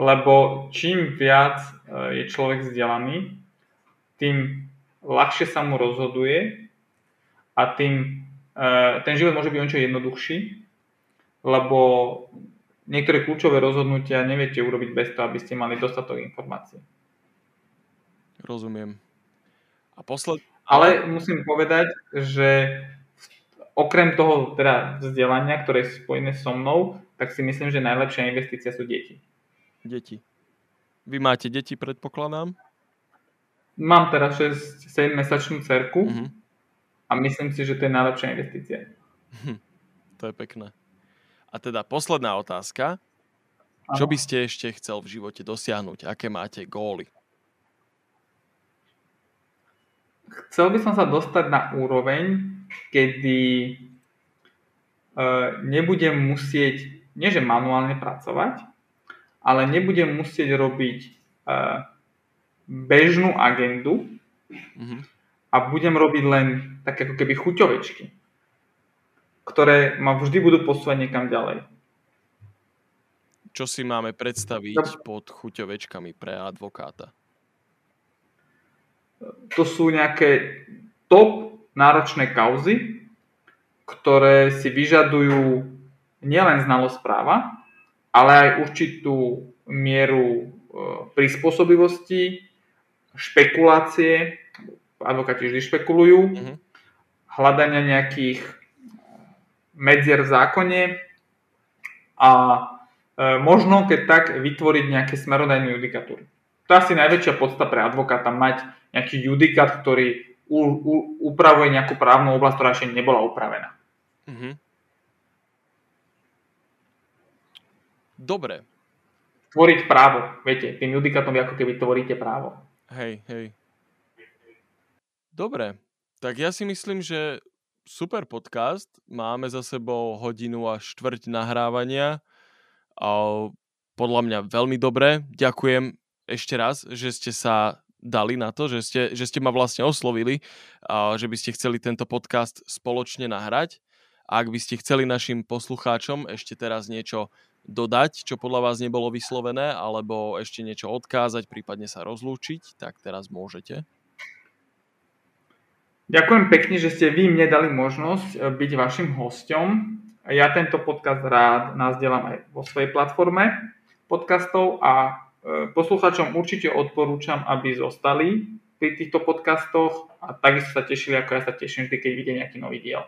Lebo čím viac e, je človek vzdelaný, tým ľahšie sa mu rozhoduje a tým e, ten život môže byť o niečo jednoduchší, lebo niektoré kľúčové rozhodnutia neviete urobiť bez toho, aby ste mali dostatok informácií. Rozumiem. A posled... Ale musím povedať, že okrem toho teda vzdelania, ktoré je spojené so mnou, tak si myslím, že najlepšia investícia sú deti. Deti. Vy máte deti, predpokladám? Mám teraz 6-7 mesačnú cerku uh-huh. a myslím si, že to je najlepšia investícia. Hm, to je pekné. A teda posledná otázka. Čo by ste ešte chcel v živote dosiahnuť? Aké máte góly? Chcel by som sa dostať na úroveň, kedy uh, nebudem musieť, nie že manuálne pracovať, ale nebudem musieť robiť uh, bežnú agendu mm-hmm. a budem robiť len také ako keby chuťovečky ktoré ma vždy budú posúvať niekam ďalej. Čo si máme predstaviť pod chuťovečkami pre advokáta? To sú nejaké top náročné kauzy, ktoré si vyžadujú nielen znalosť práva, ale aj určitú mieru e, prispôsobivosti, špekulácie, advokáti vždy špekulujú, mm-hmm. hľadania nejakých medzier v zákone a e, možno keď tak vytvoriť nejaké smerodajné judikatúry. To je asi najväčšia podsta pre advokáta mať nejaký judikát, ktorý u, u, upravuje nejakú právnu oblasť, ktorá ešte nebola upravená. Mm-hmm. Dobre. Tvoriť právo. Viete, tým judikátom ako keby tvoríte právo. Hej, hej. Dobre. Tak ja si myslím, že super podcast. Máme za sebou hodinu a štvrť nahrávania. A podľa mňa veľmi dobre. Ďakujem ešte raz, že ste sa dali na to, že ste, že ste ma vlastne oslovili, a že by ste chceli tento podcast spoločne nahrať. Ak by ste chceli našim poslucháčom ešte teraz niečo dodať, čo podľa vás nebolo vyslovené, alebo ešte niečo odkázať, prípadne sa rozlúčiť, tak teraz môžete. Ďakujem pekne, že ste vy mne dali možnosť eh, byť vašim hosťom. Ja tento podcast rád nazdielam aj vo svojej platforme podcastov a poslucháčom určite odporúčam, aby zostali pri týchto podcastoch a takisto sa tešili, ako ja sa teším vždy, keď vidie nejaký nový diel.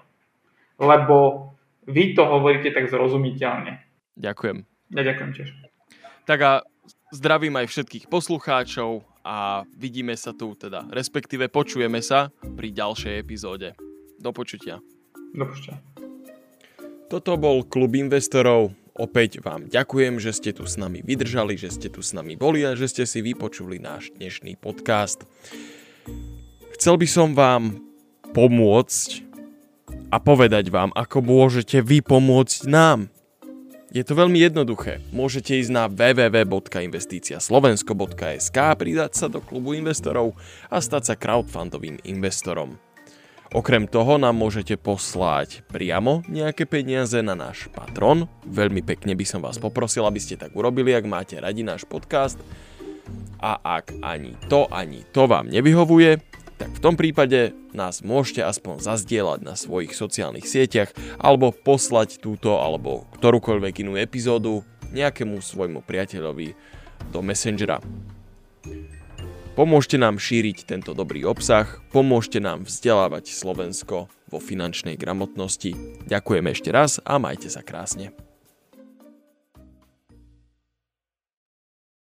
Lebo vy to hovoríte tak zrozumiteľne. Ďakujem. Ja ďakujem tiež. Tak a zdravím aj všetkých poslucháčov a vidíme sa tu, teda respektíve počujeme sa pri ďalšej epizóde. Do počutia. Do počutia. Toto bol klub investorov Opäť vám ďakujem, že ste tu s nami vydržali, že ste tu s nami boli a že ste si vypočuli náš dnešný podcast. Chcel by som vám pomôcť a povedať vám, ako môžete vy pomôcť nám. Je to veľmi jednoduché. Môžete ísť na www.investiciaslovensko.sk, pridať sa do klubu investorov a stať sa crowdfundovým investorom. Okrem toho nám môžete poslať priamo nejaké peniaze na náš patron. Veľmi pekne by som vás poprosil, aby ste tak urobili, ak máte radi náš podcast. A ak ani to, ani to vám nevyhovuje, tak v tom prípade nás môžete aspoň zazdieľať na svojich sociálnych sieťach alebo poslať túto alebo ktorúkoľvek inú epizódu nejakému svojmu priateľovi do Messengera. Pomôžte nám šíriť tento dobrý obsah, pomôžte nám vzdelávať Slovensko vo finančnej gramotnosti. Ďakujem ešte raz a majte sa krásne.